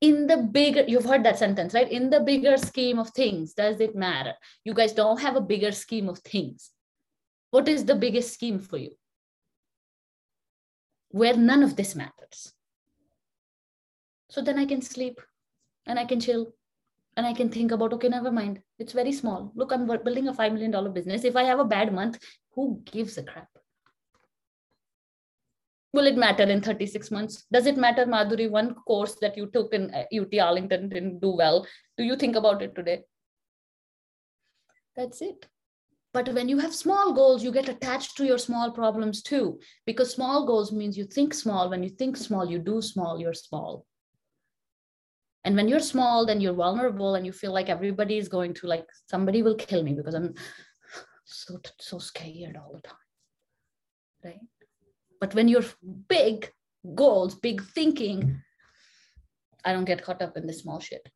In the bigger, you've heard that sentence, right? In the bigger scheme of things, does it matter? You guys don't have a bigger scheme of things. What is the biggest scheme for you? Where none of this matters. So then I can sleep and I can chill and I can think about, okay, never mind. It's very small. Look, I'm building a $5 million business. If I have a bad month, who gives a crap? will it matter in 36 months does it matter madhuri one course that you took in ut uh, arlington didn't do well do you think about it today that's it but when you have small goals you get attached to your small problems too because small goals means you think small when you think small you do small you're small and when you're small then you're vulnerable and you feel like everybody is going to like somebody will kill me because i'm so so scared all the time right but when you're big goals, big thinking, I don't get caught up in the small shit.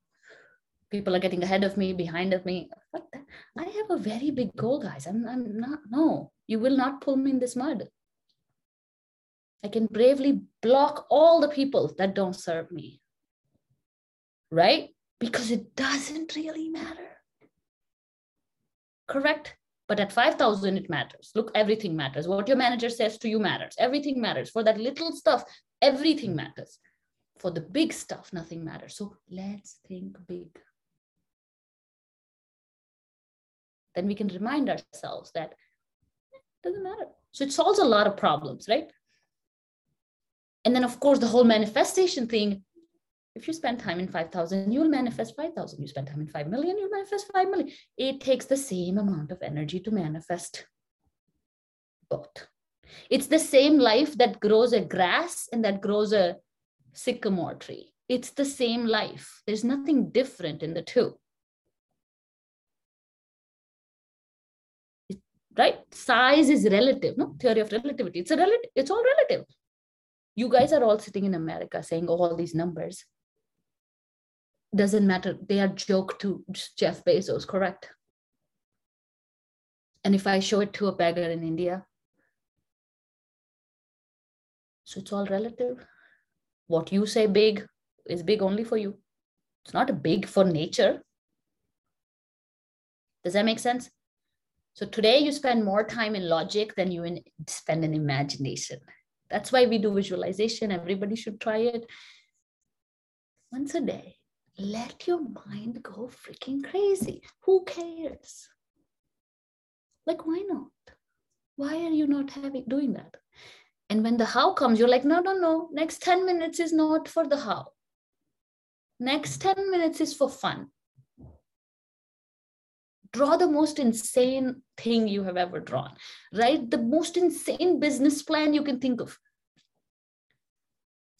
People are getting ahead of me, behind of me. What the? I have a very big goal, guys. I'm, I'm not, no, you will not pull me in this mud. I can bravely block all the people that don't serve me. Right? Because it doesn't really matter. Correct? But at 5,000, it matters. Look, everything matters. What your manager says to you matters. Everything matters. For that little stuff, everything matters. For the big stuff, nothing matters. So let's think big. Then we can remind ourselves that it doesn't matter. So it solves a lot of problems, right? And then, of course, the whole manifestation thing if you spend time in 5000 you'll manifest 5000 you spend time in 5 million you'll manifest 5 million. It takes the same amount of energy to manifest both. It's the same life that grows a grass and that grows a sycamore tree. It's the same life. There's nothing different in the two. Right? Size is relative no? Theory of relativity. It's a relative it's all relative. You guys are all sitting in america saying all these numbers doesn't matter. They are joke to Jeff Bezos, correct? And if I show it to a beggar in India, so it's all relative. What you say big is big only for you. It's not big for nature. Does that make sense? So today you spend more time in logic than you in, spend in imagination. That's why we do visualization. Everybody should try it once a day let your mind go freaking crazy. Who cares? Like, why not? Why are you not having doing that? And when the how comes, you're like, no, no, no. Next 10 minutes is not for the how. Next 10 minutes is for fun. Draw the most insane thing you have ever drawn, right? The most insane business plan you can think of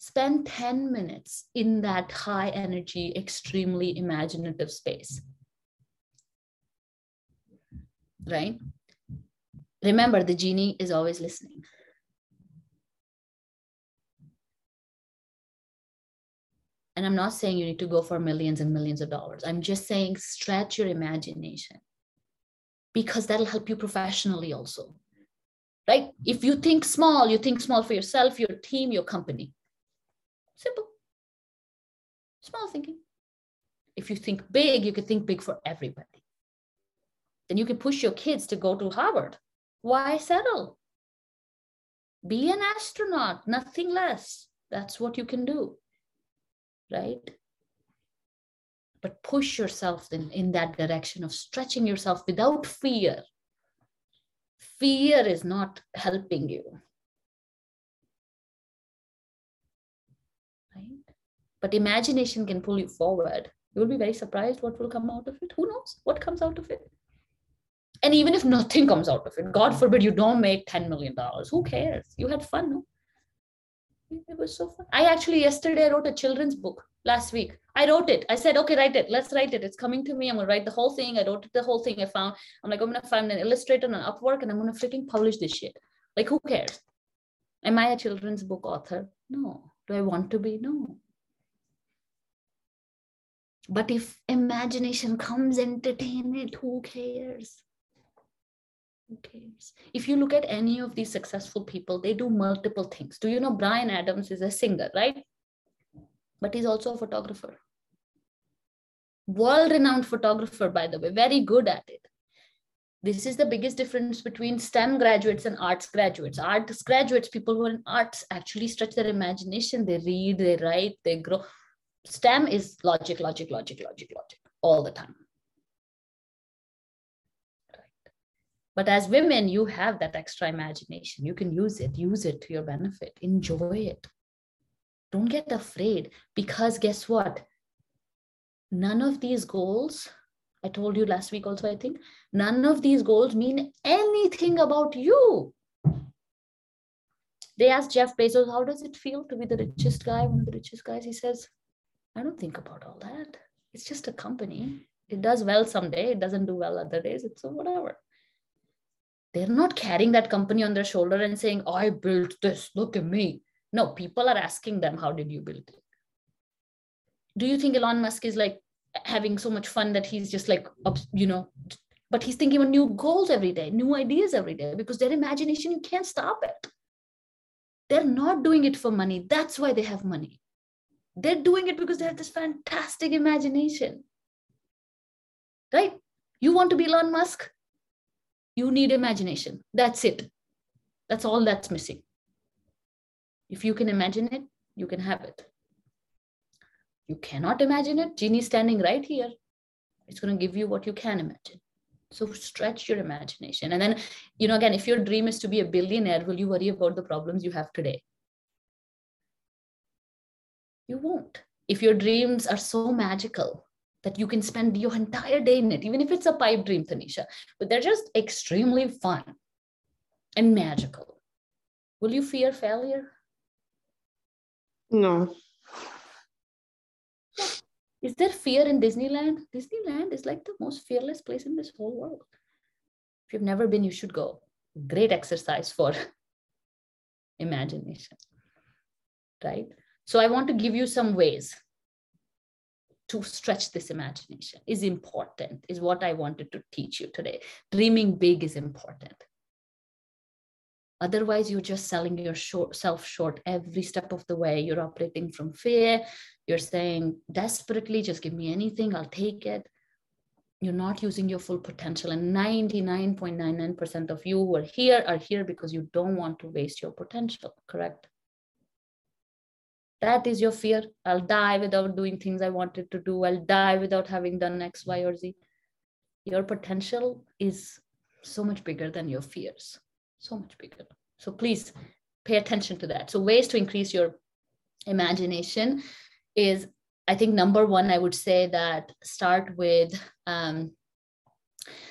spend 10 minutes in that high energy, extremely imaginative space. Right? Remember, the genie is always listening. And I'm not saying you need to go for millions and millions of dollars. I'm just saying stretch your imagination because that'll help you professionally also. Right? If you think small, you think small for yourself, your team, your company. Simple. Small thinking. If you think big, you can think big for everybody. Then you can push your kids to go to Harvard. Why settle? Be an astronaut, nothing less. That's what you can do. Right? But push yourself in, in that direction of stretching yourself without fear. Fear is not helping you. But imagination can pull you forward. You will be very surprised what will come out of it. Who knows what comes out of it? And even if nothing comes out of it, God forbid you don't make $10 million, who cares? You had fun, no? It was so fun. I actually, yesterday, I wrote a children's book last week. I wrote it. I said, okay, write it. Let's write it. It's coming to me. I'm gonna write the whole thing. I wrote the whole thing I found. I'm like, I'm gonna find an illustrator on Upwork and I'm gonna freaking publish this shit. Like, who cares? Am I a children's book author? No. Do I want to be? No. But if imagination comes, entertain it. Who cares? Who cares? If you look at any of these successful people, they do multiple things. Do you know Bryan Adams is a singer, right? But he's also a photographer. World renowned photographer, by the way, very good at it. This is the biggest difference between STEM graduates and arts graduates. Arts graduates, people who are in arts, actually stretch their imagination. They read, they write, they grow. STEM is logic, logic, logic, logic, logic all the time. But as women, you have that extra imagination. You can use it, use it to your benefit, enjoy it. Don't get afraid because guess what? None of these goals, I told you last week also, I think, none of these goals mean anything about you. They asked Jeff Bezos, how does it feel to be the richest guy, one of the richest guys? He says, I don't think about all that. It's just a company. It does well someday, it doesn't do well other days. It's so whatever. They're not carrying that company on their shoulder and saying, I built this, look at me. No, people are asking them, How did you build it? Do you think Elon Musk is like having so much fun that he's just like, you know, but he's thinking of new goals every day, new ideas every day because their imagination, you can't stop it. They're not doing it for money. That's why they have money. They're doing it because they have this fantastic imagination. Right? You want to be Elon Musk? You need imagination. That's it. That's all that's missing. If you can imagine it, you can have it. You cannot imagine it. Genie's standing right here. It's going to give you what you can imagine. So stretch your imagination. And then, you know, again, if your dream is to be a billionaire, will you worry about the problems you have today? You won't. If your dreams are so magical that you can spend your entire day in it, even if it's a pipe dream, Tanisha, but they're just extremely fun and magical. Will you fear failure? No. Is there fear in Disneyland? Disneyland is like the most fearless place in this whole world. If you've never been, you should go. Great exercise for imagination, right? So I want to give you some ways to stretch this imagination is important, is what I wanted to teach you today. Dreaming big is important. Otherwise, you're just selling yourself short every step of the way. You're operating from fear. You're saying desperately, just give me anything, I'll take it. You're not using your full potential. And 99.99% of you who are here are here because you don't want to waste your potential, correct? That is your fear. I'll die without doing things i wanted to do. I'll die without having done x y or z. Your potential is so much bigger than your fears. So much bigger. So please pay attention to that. So ways to increase your imagination is i think number one i would say that start with um,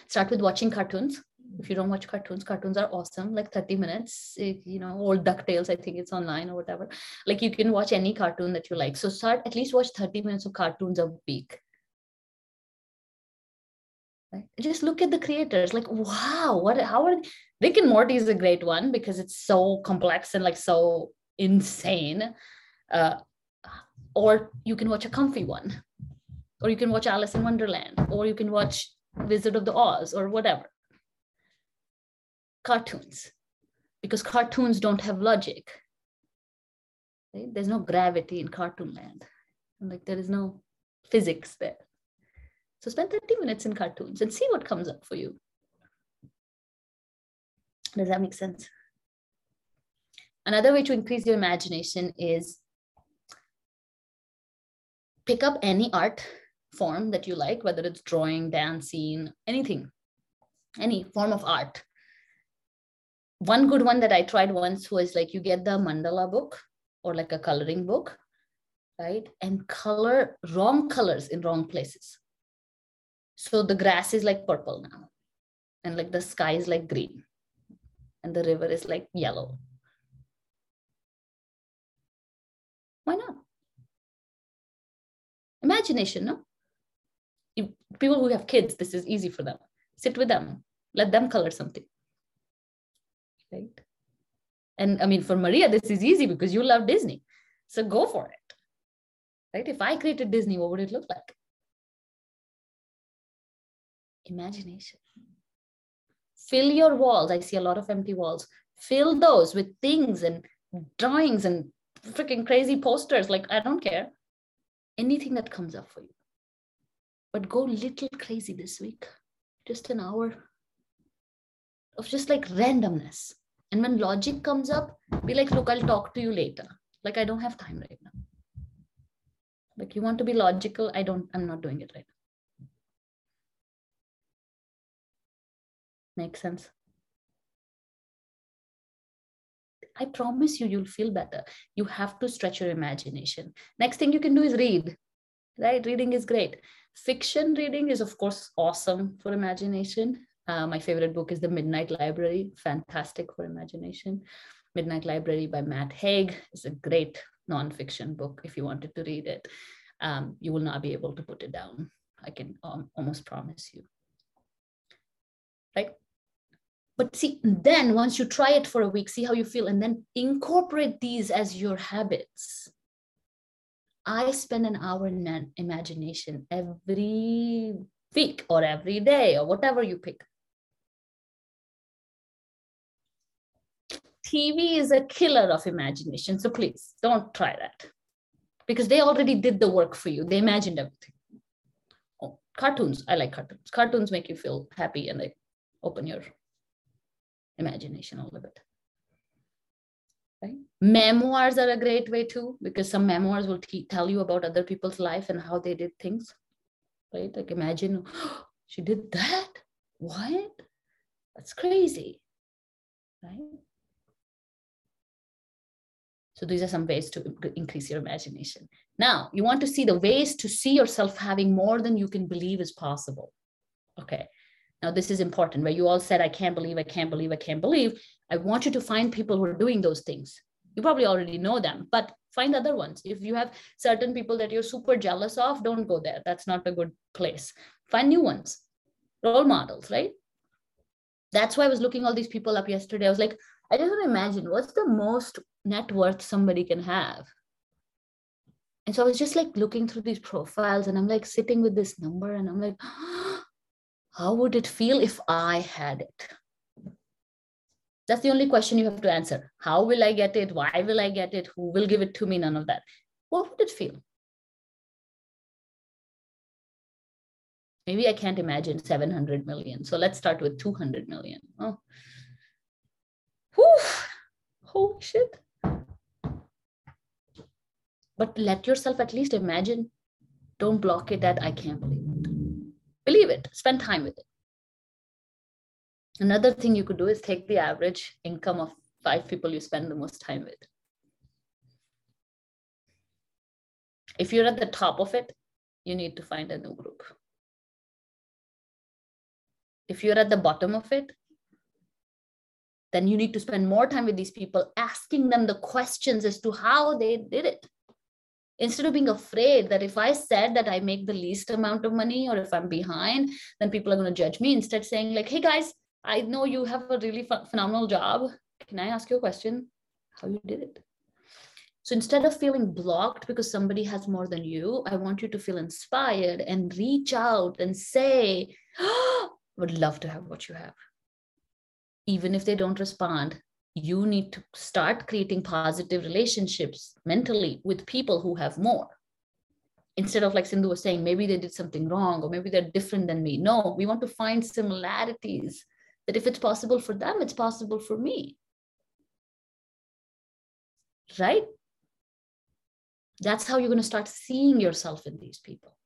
start with watching cartoons if you don't watch cartoons cartoons are awesome. Like 30 minutes you know old ducktales i think it's online or whatever. Like you can watch any cartoon that you like. So start at least watch 30 minutes of cartoons a week. Right? just look at the creators. Like wow what how are they? rick and morty is a great one because it's so complex and like so insane. Uh, or you can watch a comfy one. Or you can watch alice in wonderland. Or you can watch wizard of the oz or whatever cartoons because cartoons don't have logic. Right? There's no gravity in cartoon land. Like there is no physics there. So spend 30 minutes in cartoons and see what comes up for you. Does that make sense? Another way to increase your imagination is pick up any art form that you like, whether it's drawing, dancing, anything, any form of art one good one that I tried once was like you get the mandala book or like a coloring book, right? And color wrong colors in wrong places. So the grass is like purple now. and like the sky is like green and the river is like yellow. Why not? Imagination, no? If people who have kids, this is easy for them. Sit with them, let them color something. Right? And I mean, for Maria, this is easy because you love Disney. So go for it. Right? If I created Disney, what would it look like? Imagination. Fill your walls. I see a lot of empty walls. Fill those with things and drawings and freaking crazy posters. Like, I don't care. Anything that comes up for you. But go little crazy this week. Just an hour of just like randomness. And when logic comes up, be like, look, I'll talk to you later. Like, I don't have time right now. Like, you want to be logical? I don't, I'm not doing it right now. Make sense? I promise you, you'll feel better. You have to stretch your imagination. Next thing you can do is read, right? Reading is great. Fiction reading is, of course, awesome for imagination. Uh, my favorite book is The Midnight Library, fantastic for imagination. Midnight Library by Matt Haig is a great nonfiction book if you wanted to read it. Um, you will not be able to put it down. I can um, almost promise you. Right? But see, then once you try it for a week, see how you feel, and then incorporate these as your habits. I spend an hour in imagination every week or every day or whatever you pick. TV is a killer of imagination. So please don't try that because they already did the work for you. They imagined everything. Oh, cartoons, I like cartoons. Cartoons make you feel happy and they open your imagination a little bit. Right? Memoirs are a great way too, because some memoirs will tell you about other people's life and how they did things. Right? Like imagine, oh, she did that. What? That's crazy. Right? So these are some ways to increase your imagination. Now, you want to see the ways to see yourself having more than you can believe is possible. Okay. Now, this is important where you all said, I can't believe, I can't believe, I can't believe. I want you to find people who are doing those things. You probably already know them, but find other ones. If you have certain people that you're super jealous of, don't go there. That's not a good place. Find new ones, role models, right? That's why I was looking all these people up yesterday. I was like, I just want to imagine what's the most net worth somebody can have. And so I was just like looking through these profiles and I'm like sitting with this number and I'm like, how would it feel if I had it? That's the only question you have to answer. How will I get it? Why will I get it? Who will give it to me? None of that. What would it feel? Maybe I can't imagine 700 million. So let's start with 200 million. Oh. Holy shit. But let yourself at least imagine. Don't block it that I can't believe it. Believe it. Spend time with it. Another thing you could do is take the average income of five people you spend the most time with. If you're at the top of it, you need to find a new group. If you're at the bottom of it, then you need to spend more time with these people asking them the questions as to how they did it. Instead of being afraid that if i said that i make the least amount of money or if i'm behind then people are going to judge me. Instead saying like hey guys i know you have a really phenomenal job. Can i ask you a question? How you did it? So instead of feeling blocked because somebody has more than you i want you to feel inspired and reach out and say oh, would love to have what you have even if they don't respond, you need to start creating positive relationships mentally with people who have more. Instead of like Sindhu was saying, maybe they did something wrong or maybe they're different than me. No, we want to find similarities that if it's possible for them, it's possible for me. Right? That's how you're going to start seeing yourself in these people.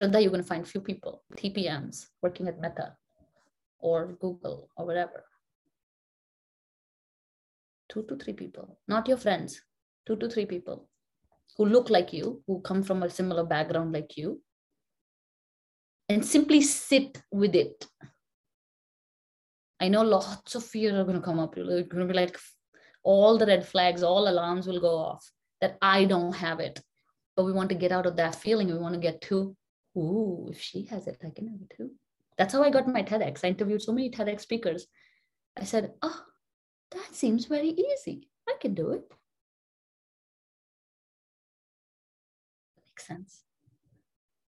That you're going to find few people, TPMs, working at Meta or Google or whatever. Two to three people, not your friends, two to three people who look like you, who come from a similar background like you, and simply sit with it. I know lots of fear are going to come up. You're going to be like, all the red flags, all alarms will go off that I don't have it. But we want to get out of that feeling. We want to get to, ooh, if she has it, I can have it too. That's how I got my TEDx. I interviewed so many TEDx speakers. I said, oh, that seems very easy. I can do it. Makes sense.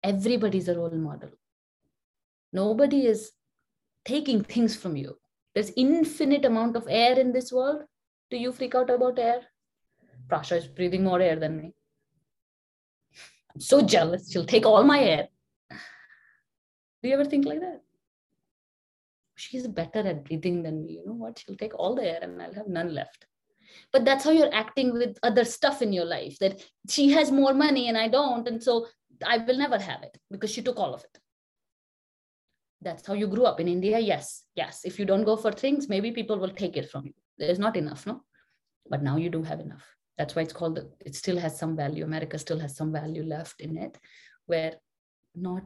Everybody's a role model. Nobody is taking things from you. There's infinite amount of air in this world. Do you freak out about air? Prasha is breathing more air than me. I'm so jealous. She'll take all my air. Do you ever think like that? She's better at breathing than me. You know what? She'll take all the air and I'll have none left. But that's how you're acting with other stuff in your life that she has more money and I don't. And so I will never have it because she took all of it. That's how you grew up in India. Yes, yes. If you don't go for things, maybe people will take it from you. There's not enough, no? But now you do have enough. That's why it's called, the, it still has some value. America still has some value left in it where not,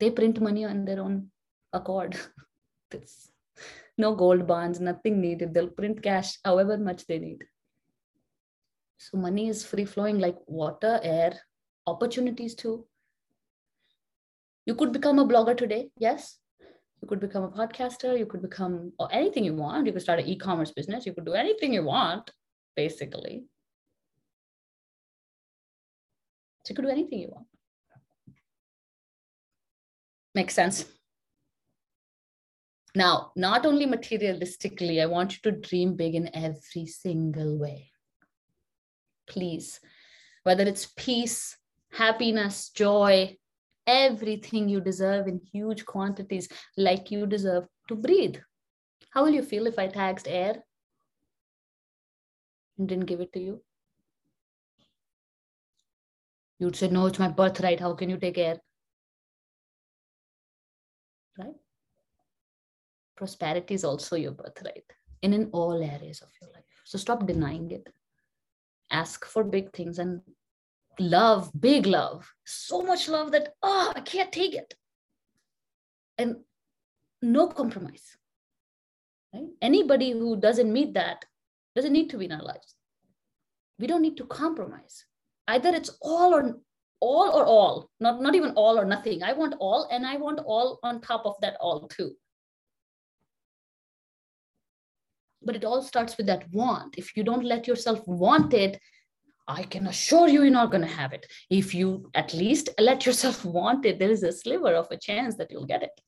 they print money on their own accord. It's no gold bonds, nothing needed. They'll print cash however much they need. So money is free flowing like water, air, opportunities too. You could become a blogger today, yes. You could become a podcaster, you could become or anything you want. You could start an e-commerce business, you could do anything you want, basically. So you could do anything you want. Makes sense. Now, not only materialistically, I want you to dream big in every single way. Please, whether it's peace, happiness, joy, everything you deserve in huge quantities, like you deserve to breathe. How will you feel if I taxed air and didn't give it to you? You'd say, No, it's my birthright. How can you take air? Right? Prosperity is also your birthright and in all areas of your life. So stop denying it. Ask for big things and love, big love, so much love that, oh, I can't take it. And no compromise. Right? Anybody who doesn't meet that doesn't need to be in our lives. We don't need to compromise. Either it's all or all or all, not, not even all or nothing. I want all, and I want all on top of that all too. But it all starts with that want. If you don't let yourself want it, I can assure you, you're not going to have it. If you at least let yourself want it, there is a sliver of a chance that you'll get it.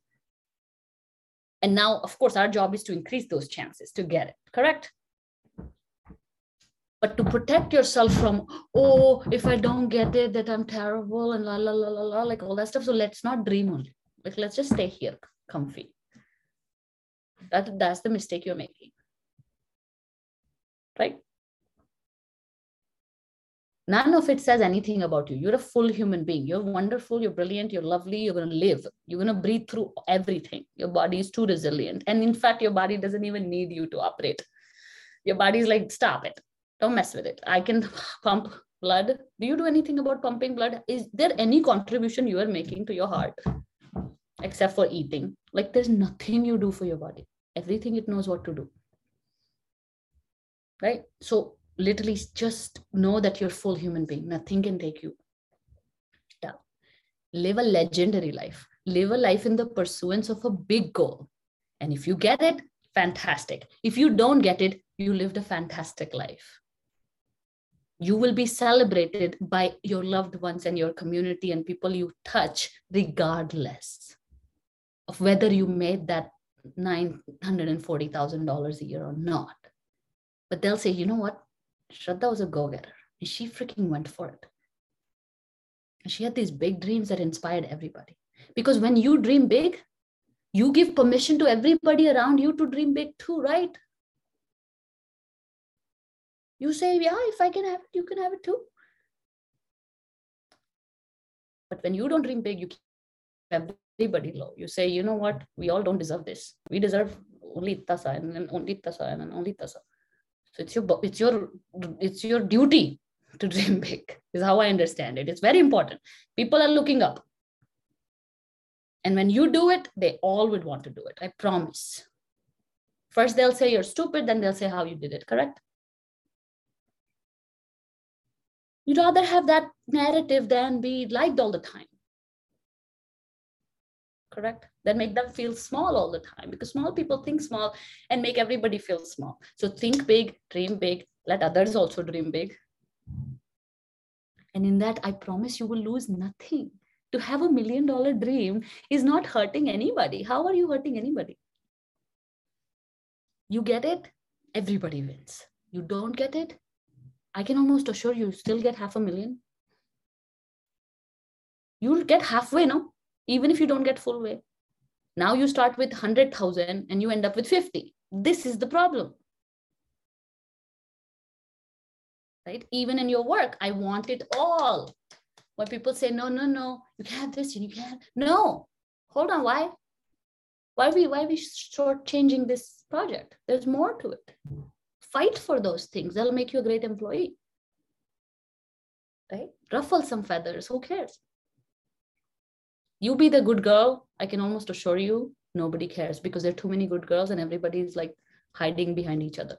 And now, of course, our job is to increase those chances to get it, correct? But to protect yourself from, oh, if I don't get it, that I'm terrible and la la la la la, like all that stuff. So let's not dream only. Like let's just stay here, comfy. That, that's the mistake you're making. Right? None of it says anything about you. You're a full human being. You're wonderful, you're brilliant, you're lovely, you're going to live. You're going to breathe through everything. Your body is too resilient. And in fact, your body doesn't even need you to operate. Your body's like, stop it. Don't mess with it. I can pump blood. Do you do anything about pumping blood? Is there any contribution you are making to your heart except for eating? Like, there's nothing you do for your body. Everything it knows what to do. Right? So, literally just know that you're full human being nothing can take you down live a legendary life live a life in the pursuance of a big goal and if you get it fantastic if you don't get it you lived a fantastic life you will be celebrated by your loved ones and your community and people you touch regardless of whether you made that $940,000 a year or not. But they'll say, you know what? Shraddha was a go getter. And she freaking went for it. And she had these big dreams that inspired everybody. Because when you dream big, you give permission to everybody around you to dream big too, right? You say, yeah, if I can have it, you can have it too. But when you don't dream big, you keep everybody low. You say, you know what? We all don't deserve this. We deserve only tasa and then only tasa and then only tasa. So it's your it's your it's your duty to dream big. Is how I understand it. It's very important. People are looking up. And when you do it, they all would want to do it. I promise. First, they'll say you're stupid, then they'll say how you did it, correct? You'd rather have that narrative than be liked all the time. Correct? Then make them feel small all the time because small people think small and make everybody feel small. So think big, dream big, let others also dream big. And in that, I promise you will lose nothing. To have a million dollar dream is not hurting anybody. How are you hurting anybody? You get it, everybody wins. You don't get it, I can almost assure you, still get half a million. You'll get halfway, no? Even if you don't get full way. Now you start with 100,000 and you end up with 50. This is the problem. Right? Even in your work, I want it all. When people say, no, no, no, you can't have this and you can't. No, hold on, why? Why are we why are we short changing this project? There's more to it fight for those things. That'll make you a great employee. Right? Ruffle some feathers. Who cares? You be the good girl. I can almost assure you, nobody cares because there are too many good girls and everybody's like hiding behind each other.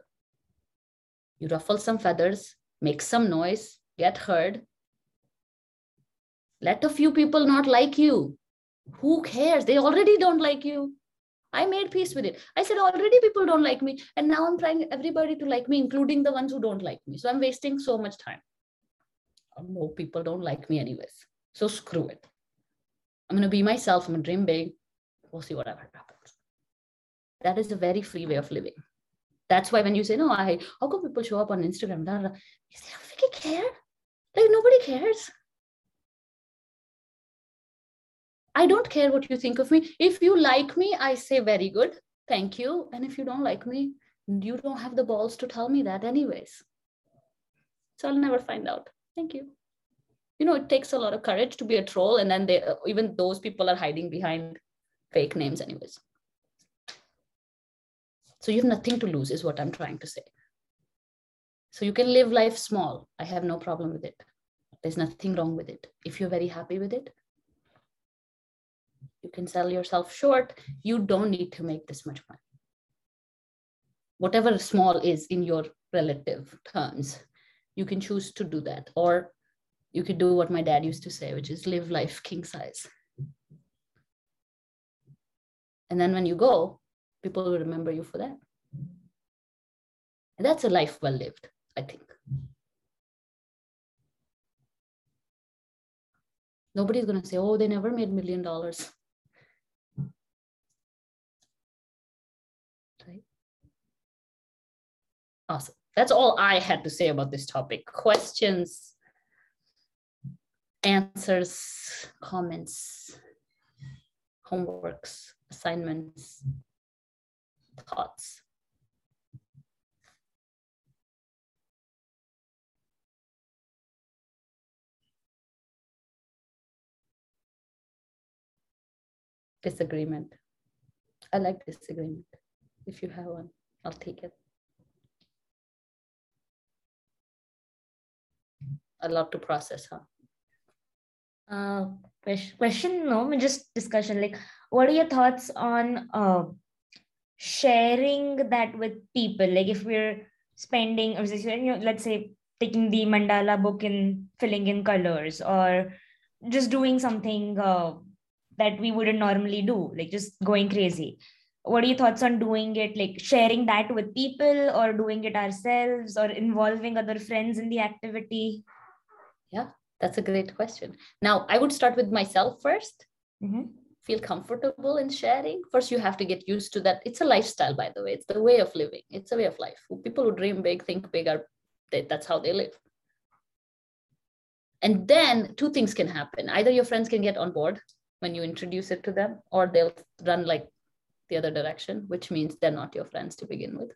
You ruffle some feathers, make some noise, get heard. Let a few people not like you. Who cares? They already don't like you. I made peace with it. I said, already people don't like me. And now I'm trying everybody to like me, including the ones who don't like me. So I'm wasting so much time. Oh, no, people don't like me anyways. So screw it. I'm going to be myself. I'm going to dream big. We'll see whatever happens. That is a very free way of living. That's why when you say, no, I, how come people show up on Instagram? You say, I I care. Like nobody cares. I don't care what you think of me. If you like me, I say very good, thank you. And if you don't like me, you don't have the balls to tell me that, anyways. So I'll never find out. Thank you. You know, it takes a lot of courage to be a troll, and then they, even those people are hiding behind fake names, anyways. So you have nothing to lose, is what I'm trying to say. So you can live life small. I have no problem with it. There's nothing wrong with it. If you're very happy with it, you can sell yourself short. You don't need to make this much money. Whatever small is in your relative terms, you can choose to do that. Or you could do what my dad used to say, which is live life king size. And then when you go, people will remember you for that. And that's a life well lived, I think. Nobody's going to say, oh, they never made million dollars. Awesome. That's all I had to say about this topic. Questions, answers, comments, homeworks, assignments, thoughts. Disagreement. I like disagreement. If you have one, I'll take it. A lot to process huh? Uh question no just discussion like what are your thoughts on uh sharing that with people? Like if we're spending or you know, let's say taking the mandala book and filling in colors or just doing something uh, that we wouldn't normally do like just going crazy. What are your thoughts on doing it like sharing that with people or doing it ourselves or involving other friends in the activity yeah, that's a great question. Now, I would start with myself 1st mm-hmm. Feel comfortable in sharing. First, you have to get used to that. It's a lifestyle, by the way. It's the way of living. It's a way of life. People who dream big, think big, are that's how they live. And then two things can happen. Either your friends can get on board when you introduce it to them, or they'll run like the other direction, which means they're not your friends to begin with.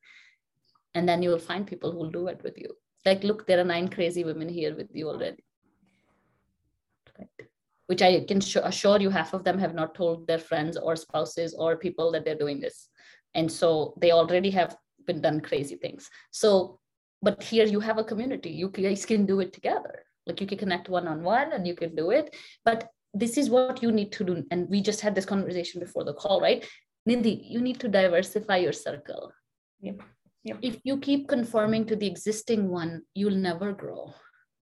And then you will find people who will do it with you like look there are nine crazy women here with you already right. which i can assure you half of them have not told their friends or spouses or people that they're doing this and so they already have been done crazy things so but here you have a community you guys can do it together like you can connect one on one and you can do it but this is what you need to do. And we just had this conversation before the call, right? Nidhi, you need to diversify your circle. Yep. Yep. If you keep conforming to the existing one, you'll never grow.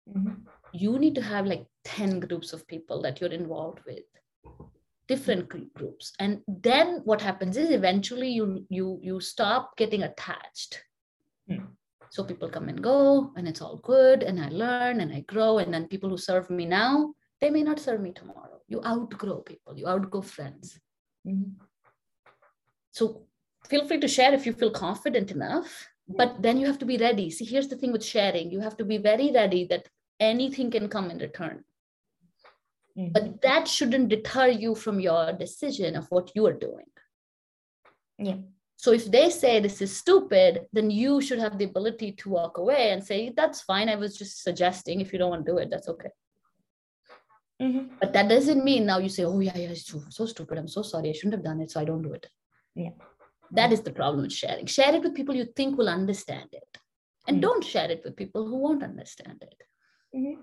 Mm-hmm. You need to have like 10 groups of people that you're involved with different groups and then what happens is eventually you you you stop getting attached Hmm. so people come and go and it's all good and i learn and i grow and then people who serve me now they may not serve me tomorrow you outgrow people you outgrow friends Mhm. so feel free to share if you feel confident enough but then you have to be ready. See here's the thing with sharing. You have to be very ready that anything can come in return. Mhm. but that shouldn't deter you from your decision of what you are doing. Yeah. so if they say this is stupid then you should have the ability to walk away and say that's fine. I was just suggesting. If you don't want to do it that's okay. Mhm. but that doesn't mean now you say oh yeah yeah it's so, so stupid. I'm so sorry. I shouldn't have done it so i don't do it. Yeah. That is the problem with sharing share it with people you think will understand it and Mhm. don't share it with people who won't understand it Mhm.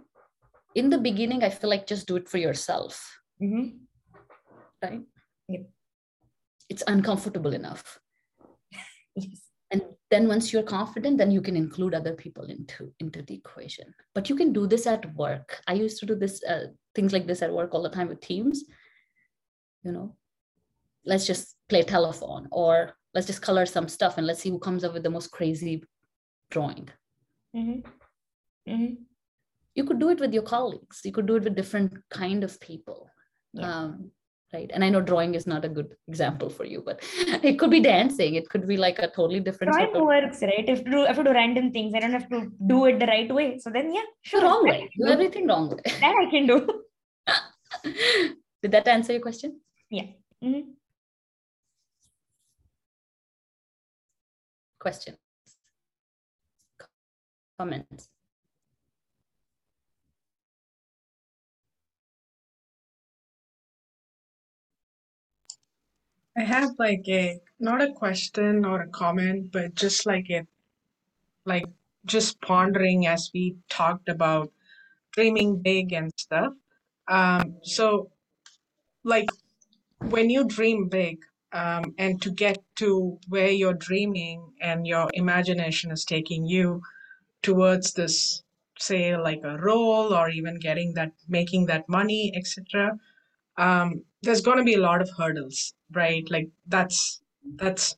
in the beginning i feel like just do it for yourself Mhm. right Yep. it's uncomfortable enough Yes. and then once you're confident then you can include other people into into the equation but you can do this at work i used to do this uh, things like this at work all the time with teams you know let's just play telephone or let's just color some stuff and let's see who comes up with the most crazy drawing Mhm. Mhm. you could do it with your colleagues you could do it with different kind of people Yeah. um, right and i know drawing is not a good example for you but it could be dancing it could be like a totally different Drawing of works, right? If to do, to do random things, I don't have to do it the right way. So then, yeah, the sure. wrong way do everything wrong way That I can do. did that answer your question Yeah. Mhm. Questions comments I have like a not a question or a comment, but just like a like just pondering as we talked about dreaming big and stuff. Um, so like when you dream big, um, and to get to where you're dreaming and your imagination is taking you towards this, say like a role or even getting that, making that money, etc. Um, there's going to be a lot of hurdles, right? Like that's that's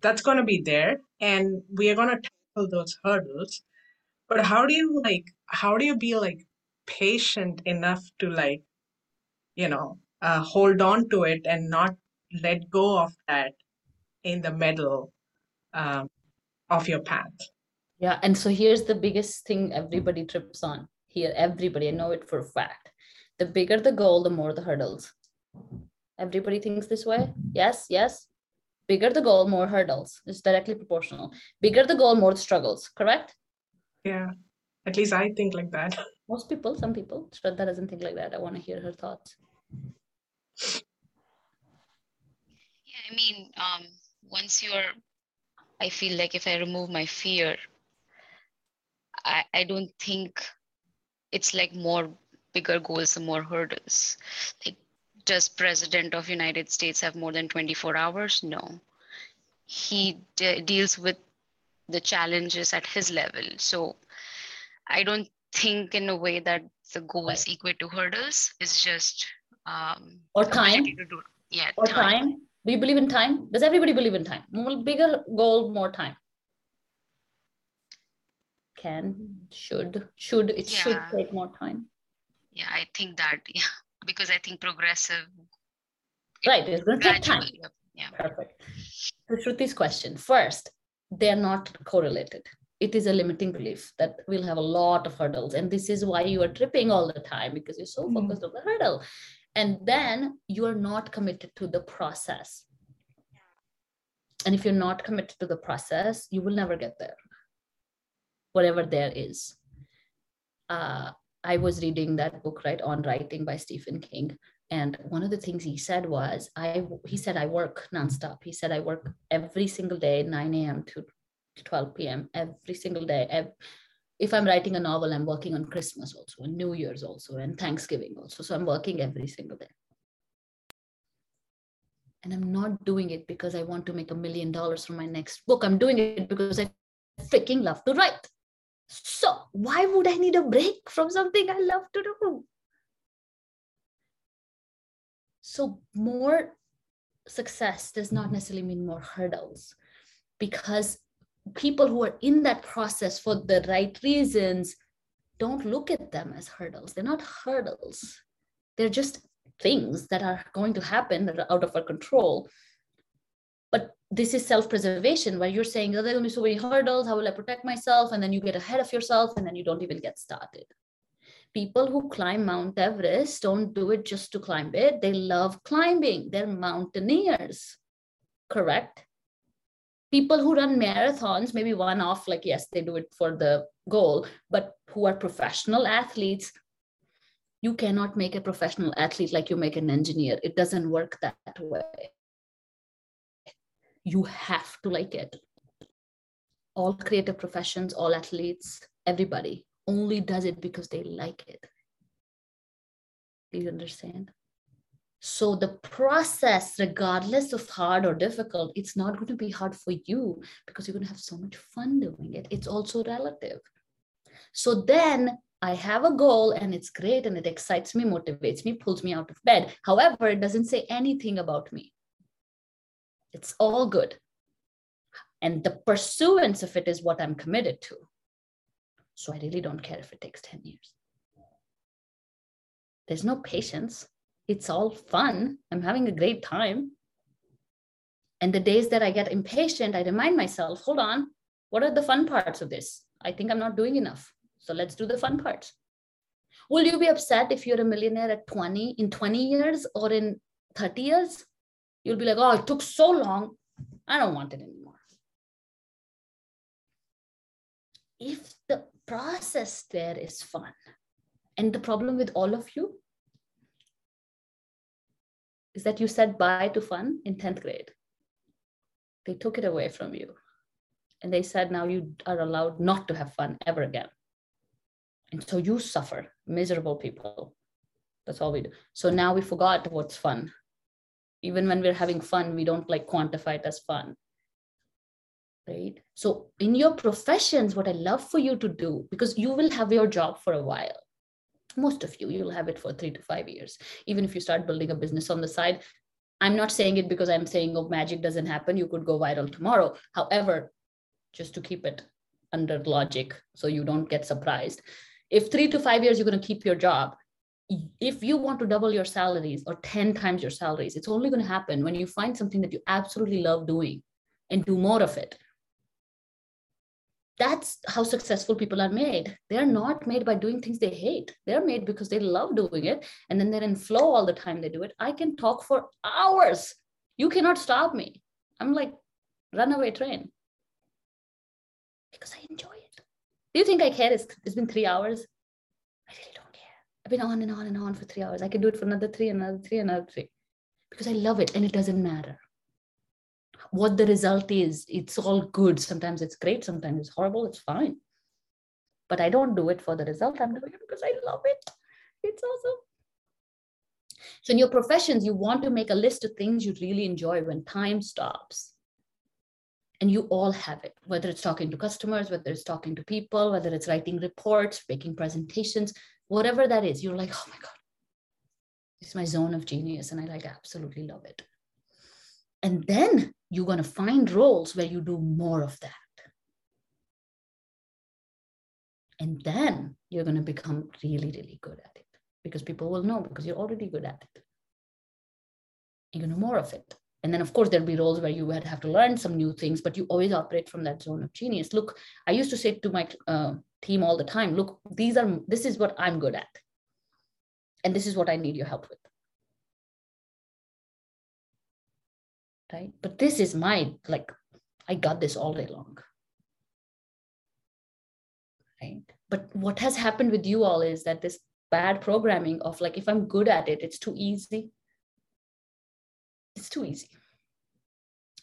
that's going to be there and we are going to tackle those hurdles but how do you like how do you be like patient enough to like you know uh, hold on to it and not let go of that in the middle um, of your path. Yeah and so here's the biggest thing everybody trips on. Here everybody i know it for a fact. The bigger the goal the more the hurdles. Everybody thinks this way? Yes yes. Bigger the goal more hurdles. It's directly proportional. Bigger the goal more the struggles correct? Yeah at least i think like that. Most people some people Shraddha doesn't think like that. I want to hear her thoughts Yeah, I mean, um, once you're, I feel like if I remove my fear, I, I don't think it's like more bigger goals and more hurdles. Like, does President of United States have more than 24 hours? No. He de- deals with the challenges at his level. So I don't think in a way that the goals equate to hurdles. It's just um, or time ability to do. Yeah, or time. Do you believe in time? Does everybody believe in time? More bigger goal, more time. Can, should, should, it should Yeah. take more time. Yeah, I think that, yeah, because I think progressive, Right, it's going to take time. Yeah. Perfect. To Shruti's question, first, they're not correlated. It is a limiting belief that we'll have a lot of hurdles. And this is why you are tripping all the time because you're so Mhm. focused on the hurdle. And then you are not committed to the process. And if you're not committed to the process, you will never get there, whatever there is. Uh, I was reading that book, right, on writing by Stephen King. And one of the things he said was, I he said I work nonstop. He said I work every single day, 9 a.m. to 12 p.m. every single day. ev- if I'm writing a novel, I'm working on Christmas also, and New Year's also, and Thanksgiving also. So I'm working every single day. And I'm not doing it because I want to make a million dollars from my next book. I'm doing it because I freaking love to write. So why would I need a break from something I love to do? So more success does not necessarily mean more hurdles because people who are in that process for the right reasons don't look at them as hurdles. They're not hurdles. They're just things that are going to happen that are out of our control. But this is self-preservation where you're saying, oh, there will be so many hurdles. How will I protect myself? And then you get ahead of yourself and then you don't even get started. People who climb Mount Everest don't do it just to climb it. They love climbing. They're mountaineers. Correct? People who run marathons maybe one off like yes they do it for the goal but who are professional athletes you cannot make a professional athlete like you make an engineer. It doesn't work that way. You have to like it. All creative professions all athletes everybody only does it because they like it. Do you understand so the process, regardless of hard or difficult, it's not going to be hard for you because you're going to have so much fun doing it. It's also relative. So then I have a goal and it's great and it excites me, motivates me, pulls me out of bed. However, it doesn't say anything about me. It's all good. And the pursuance of it is what I'm committed to. So I really don't care if it takes 10 years. There's no patience it's all fun. I'm having a great time. And the days that I get impatient, I remind myself, hold on, what are the fun parts of this? I think I'm not doing enough. So let's do the fun parts. Will you be upset if you're a millionaire at 20 in 20 years or in 30 years? You'll be like, oh, it took so long. I don't want it anymore. If the process there is fun, and the problem with all of you is that you said bye to fun in 10th grade. They took it away from you. And they said now you are allowed not to have fun ever again. And so you suffer, miserable people. That's all we do. So now we forgot what's fun. Even when we're having fun, we don't like quantify it as fun. Right. So in your professions, what I love for you to do, because you will have your job for a while most of you you'll have it for three to five years. Even if you start building a business on the side i'm not saying it because i'm saying oh magic doesn't happen. You could go viral tomorrow. However just to keep it under logic so you don't get surprised if three to five years you're going to keep your job if you want to double your salaries or 10 times your salaries it's only going to happen when you find something that you absolutely love doing and do more of it that's how successful people are made. They're not made by doing things they hate. They're made because they love doing it. And then they're in flow all the time they do it. I can talk for hours. You cannot stop me. I'm like runaway train because I enjoy it. Do you think I care? It's, it's been three hours. I really don't care. I've been on and on and on for three hours. I can do it for another three, another three, another three because I love it and it doesn't matter what the result is it's all good. Sometimes it's great sometimes it's horrible it's fine. But i don't do it for the result i'm doing it because i love it. It's awesome. So in your professions you want to make a list of things you really enjoy when time stops. And you all have it whether it's talking to customers whether it's talking to people whether it's writing reports making presentations whatever that is you're like oh my god it's my zone of genius and i like absolutely love it and then you're going to find roles where you do more of that. And then you're going to become really, really good at it because people will know because you're already good at it. You know more of it. And then, of course, there'll be roles where you would have to learn some new things, but you always operate from that zone of genius. Look, I used to say to my uh, team all the time, look, these are, this is what I'm good at. And this is what I need your help with. Right? But this is my, like, I got this all day long. Right? But what has happened with you all is that this bad programming of like, if I'm good at it, it's too easy. It's too easy.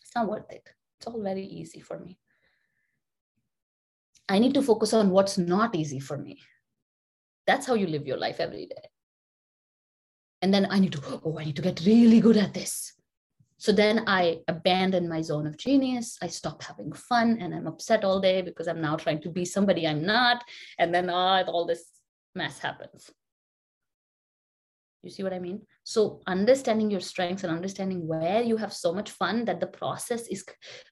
It's not worth it. It's all very easy for me. I need to focus on what's not easy for me. That's how you live your life every day. And then I need to, oh, I need to get really good at this. So then I abandon my zone of genius. I stop having fun and I'm upset all day because I'm now trying to be somebody I'm not. And then uh, all this mess happens. You see what I mean? So understanding your strengths and understanding where you have so much fun that the process is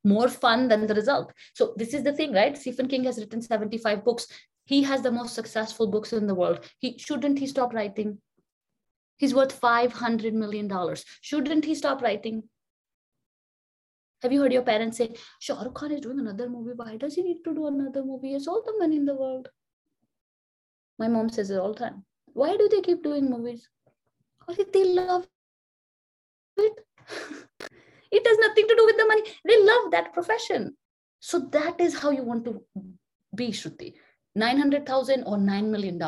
more fun than the result. So this is the thing, right? Stephen King has written 75 books. He has the most successful books in the world. He shouldn't he stop writing? He's worth 500 million dollars. Shouldn't he stop writing? Have you heard your parents say, Shah Rukh Khan is doing another movie. Why does he need to do another movie? Has all the money in the world. My mom says it all the time. Why do they keep doing movies? Or they love it. it has nothing to do with the money. They love that profession. So that is how you want to be, Shruti. 900,000 or $9 million.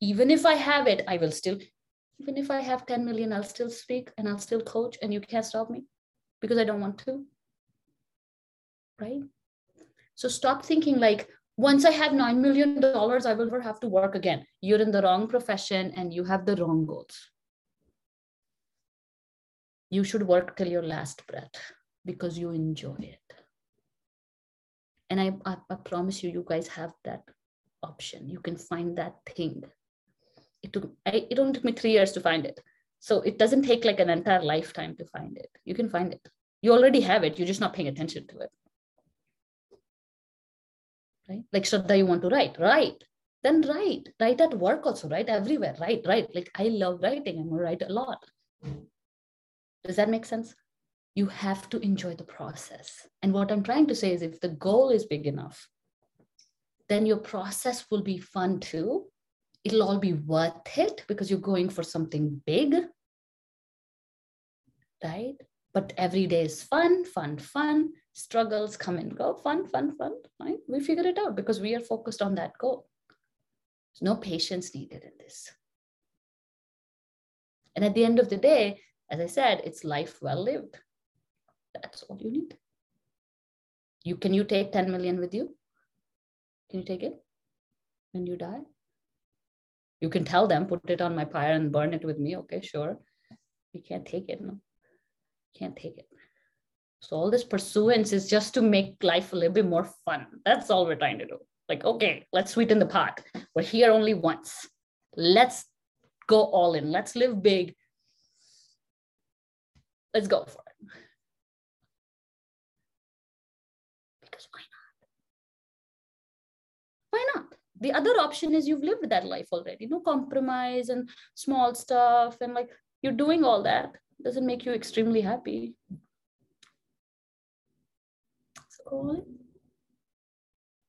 Even if I have it, I will still, even if I have 10 million, I'll still speak and I'll still coach and you can't stop me because I don't want to right? So stop thinking like, once I have $9 million, I will never have to work again. You're in the wrong profession and you have the wrong goals. You should work till your last breath because you enjoy it. And I, I, I promise you, you guys have that option. You can find that thing. It took I, it only took me three years to find it. So it doesn't take like an entire lifetime to find it. You can find it. You already have it. You're just not paying attention to it right? Like Shraddha, you want to write, write. Then write, write at work also, write everywhere, write, write. Like I love writing, I'm gonna write a lot. Does that make sense? You have to enjoy the process. And what I'm trying to say is if the goal is big enough, then your process will be fun too. It'll all be worth it because you're going for something big, right? But every day is fun, fun, fun struggles come and go. Fun fun fun right we figure it out because we are focused on that goal. There's no patience needed in this. And at the end of the day as i said it's life well lived. That's all you need. You can you take 10 million with you? Can you take it when you die? You can tell them put it on my pyre and burn it with me. Okay sure. You can't take it no. Can't take it so all this pursuance is just to make life a little bit more fun. That's all we're trying to do. Like, okay, let's sweeten the pot. We're here only once. Let's go all in. Let's live big. Let's go for it. Because why not? Why not? The other option is you've lived that life already. No compromise and small stuff and like you're doing all that. Doesn't make you extremely happy call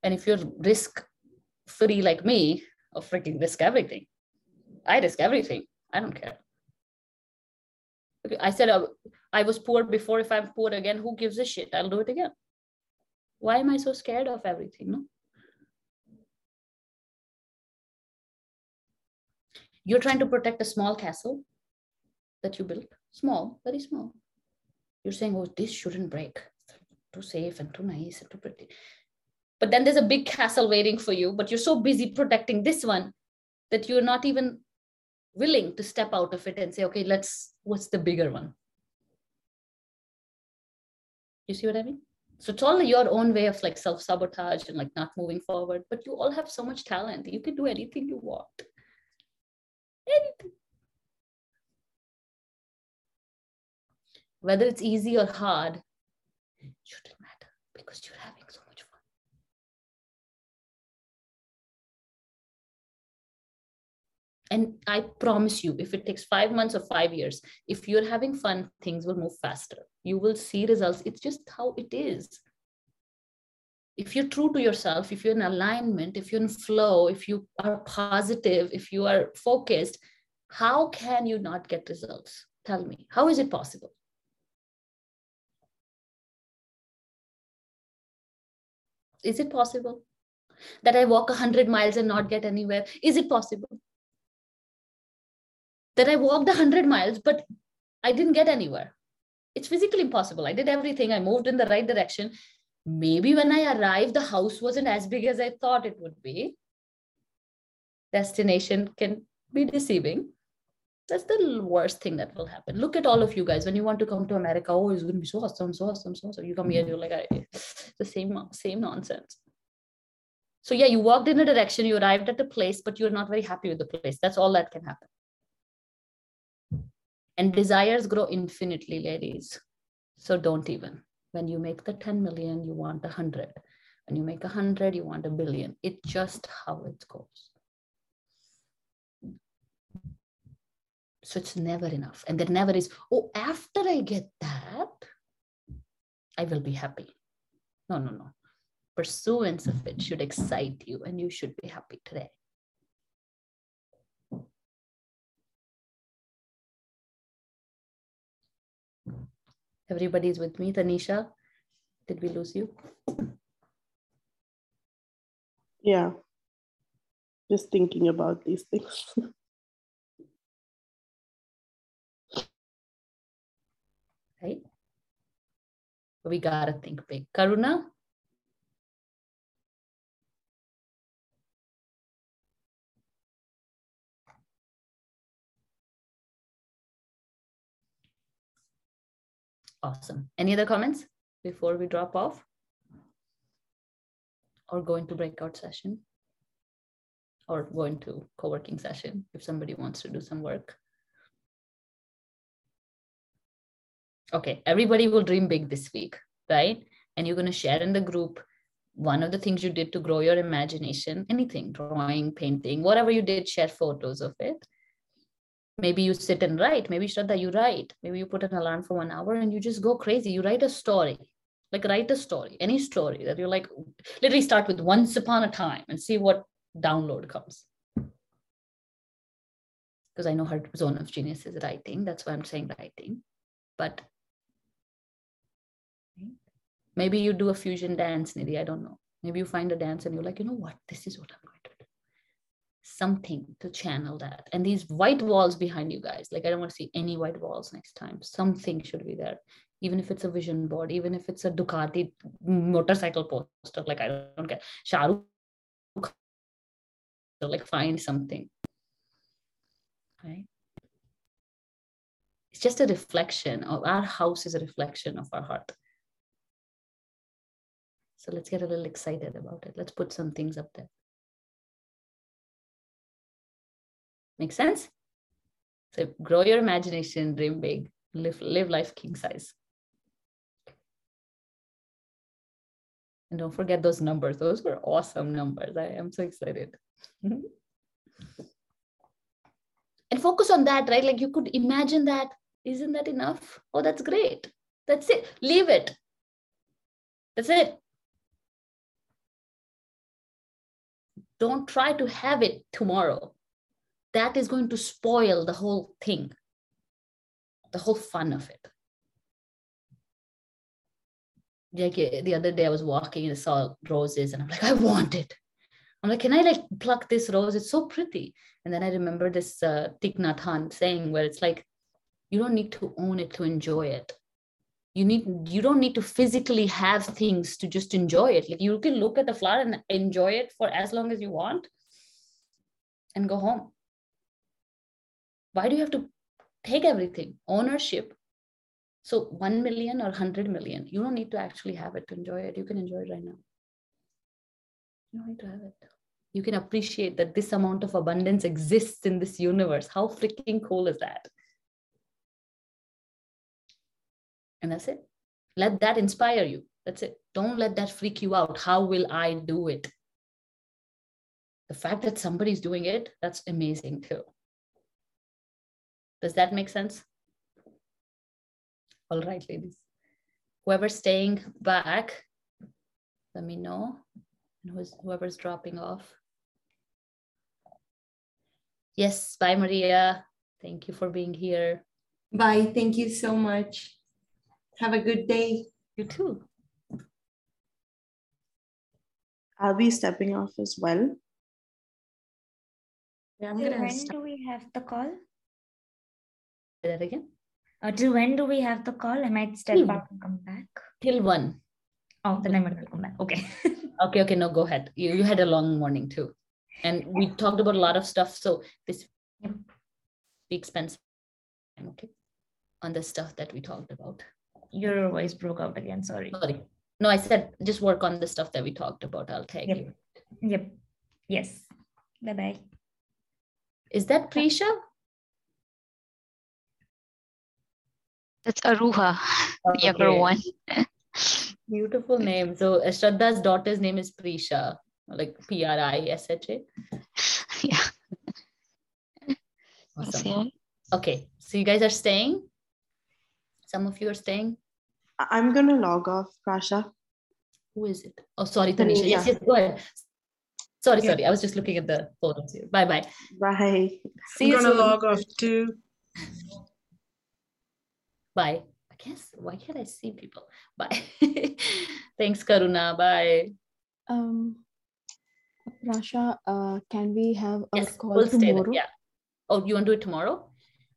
And if you're risk free like me, I'll freaking risk everything. I risk everything. I don't care. I said uh, I was poor before. If I'm poor again, who gives a shit? I'll do it again. Why am I so scared of everything? No. You're trying to protect a small castle that you built. Small, very small. You're saying, oh, this shouldn't break too safe and too nice and too pretty. But then there's a big castle waiting for you, but you're so busy protecting this one that you're not even willing to step out of it and say, okay, let's, what's the bigger one? You see what I mean? So it's all your own way of like self-sabotage and like not moving forward, but you all have so much talent. You can do anything you want. Anything. Whether it's easy or hard, because you're having so much fun. And I promise you, if it takes five months or five years, if you're having fun, things will move faster. You will see results. It's just how it is. If you're true to yourself, if you're in alignment, if you're in flow, if you are positive, if you are focused, how can you not get results? Tell me, how is it possible? Is it possible that I walk 100 miles and not get anywhere? Is it possible that I walked 100 miles, but I didn't get anywhere? It's physically impossible. I did everything, I moved in the right direction, maybe when I arrived, the house wasn't as big as I thought it would be. Destination can be deceiving. That's the worst thing that will happen. Look at all of you guys when you want to come to America. Oh, it's going to be so awesome, so awesome, so awesome. You come here, you're like, the same, same nonsense. So yeah, you walked in a direction, you arrived at a place, but you're not very happy with the place. That's all that can happen. And desires grow infinitely, ladies. So don't even. When you make the 10 million, you want a hundred. When you make a hundred, you want a billion. It's just how it goes. So it's never enough. And there never is, oh, after I get that, I will be happy. No, no, no pursuance of it should excite you and you should be happy today. Everybody's with me. Tanisha, did we lose you? Yeah. Just thinking about these things. right? We gotta think big. Karuna? Awesome. Any other comments before we drop off? Or go into breakout session? Or go into co-working session if somebody wants to do some work. Okay, everybody will dream big this week, right? And you're going to share in the group one of the things you did to grow your imagination, anything, drawing, painting, whatever you did, share photos of it. Maybe you sit and write. Maybe Shraddha, you write. Maybe you put an alarm for one hour and you just go crazy. You write a story like write a story any story that you're like literally start with once upon a time and see what download comes. Because i know her zone of genius is writing. That's why i'm saying writing. But maybe you do a fusion dance nidhi i don't know maybe you find a dance and you're like you know what this is what i'm going to do. something to channel that. And these white walls behind you guys, like I don't want to see any white walls next time. Something should be there, even if it's a vision board, even if it's a Ducati motorcycle poster. Like I don't get Shahrukh. Like find something. Right. It's just a reflection of our house is a reflection of our heart. So let's get a little excited about it. Let's put some things up there. Make sense? So grow your imagination, dream big, live, live life king size. And don't forget those numbers. Those were awesome numbers. I am so excited. and focus on that, right? Like you could imagine that. Isn't that enough? Oh, that's great. That's it. Leave it. That's it. Don't try to have it tomorrow that is going to spoil the whole thing, the whole fun of it. Like the other day, I was walking and I saw roses, and I'm like, I want it. I'm like, can I like pluck this rose? It's so pretty. And then I remember this uh, Thich Nhat Hanh saying, where it's like, you don't need to own it to enjoy it. You need you don't need to physically have things to just enjoy it. Like you can look at the flower and enjoy it for as long as you want, and go home. Why do you have to take everything? Ownership. So 1 million or 100 million, you don't need to actually have it to enjoy it. You can enjoy it right now. You don't need to have it. You can appreciate that this amount of abundance exists in this universe. How freaking cool is that? And that's it. Let that inspire you. That's it. Don't let that freak you out. How will I do it? The fact that somebody's doing it, that's amazing too. Does that make sense? All right, ladies. Whoever's staying back, let me know. And whoever's dropping off. Yes, bye, Maria. Thank you for being here. Bye. Thank you so much. Have a good day. You too. I'll be stepping off as well. Yeah, I'm gonna. When do we have the call? Say that again. Uh, till when do we have the call? I might step Till. out and come back. Till one. Oh, then I'm gonna come back. Okay. okay, okay. No, go ahead. You you had a long morning too, and we talked about a lot of stuff. So this week spends okay on the stuff that we talked about. Your voice broke out again. Sorry. Sorry. No, I said just work on the stuff that we talked about. I'll tag yep. you. Yep. Yes. Bye bye. Is that Prisha? That's Aruha, the younger one. Beautiful name. So uh, Shraddha's daughter's name is Prisha, like P R I S H A. Yeah. Awesome. Okay, so you guys are staying. Some of you are staying. I'm gonna log off, Prasha. Who is it? Oh, sorry, Tanisha. Yes, yes, go ahead. Sorry, Yeah. sorry. I was just looking at the photos here. Bye bye. Bye. See I'm you gonna log off too. Bye. I guess why can't I see people? Bye. Thanks, Karuna. Bye. Um, Rasha, uh, can we have a Yes, call we'll stay there. tomorrow? Yeah. Oh, you want to do it tomorrow?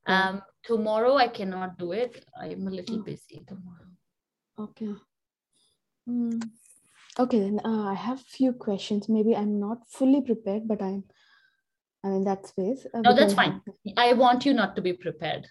Yeah. Um, tomorrow I cannot do it. I'm a little Oh. busy tomorrow. Okay. Hmm. Okay, then uh, I have few questions. Maybe I'm not fully prepared, but I'm I'm in that space. uh, No, that's fine. I want you not to be prepared.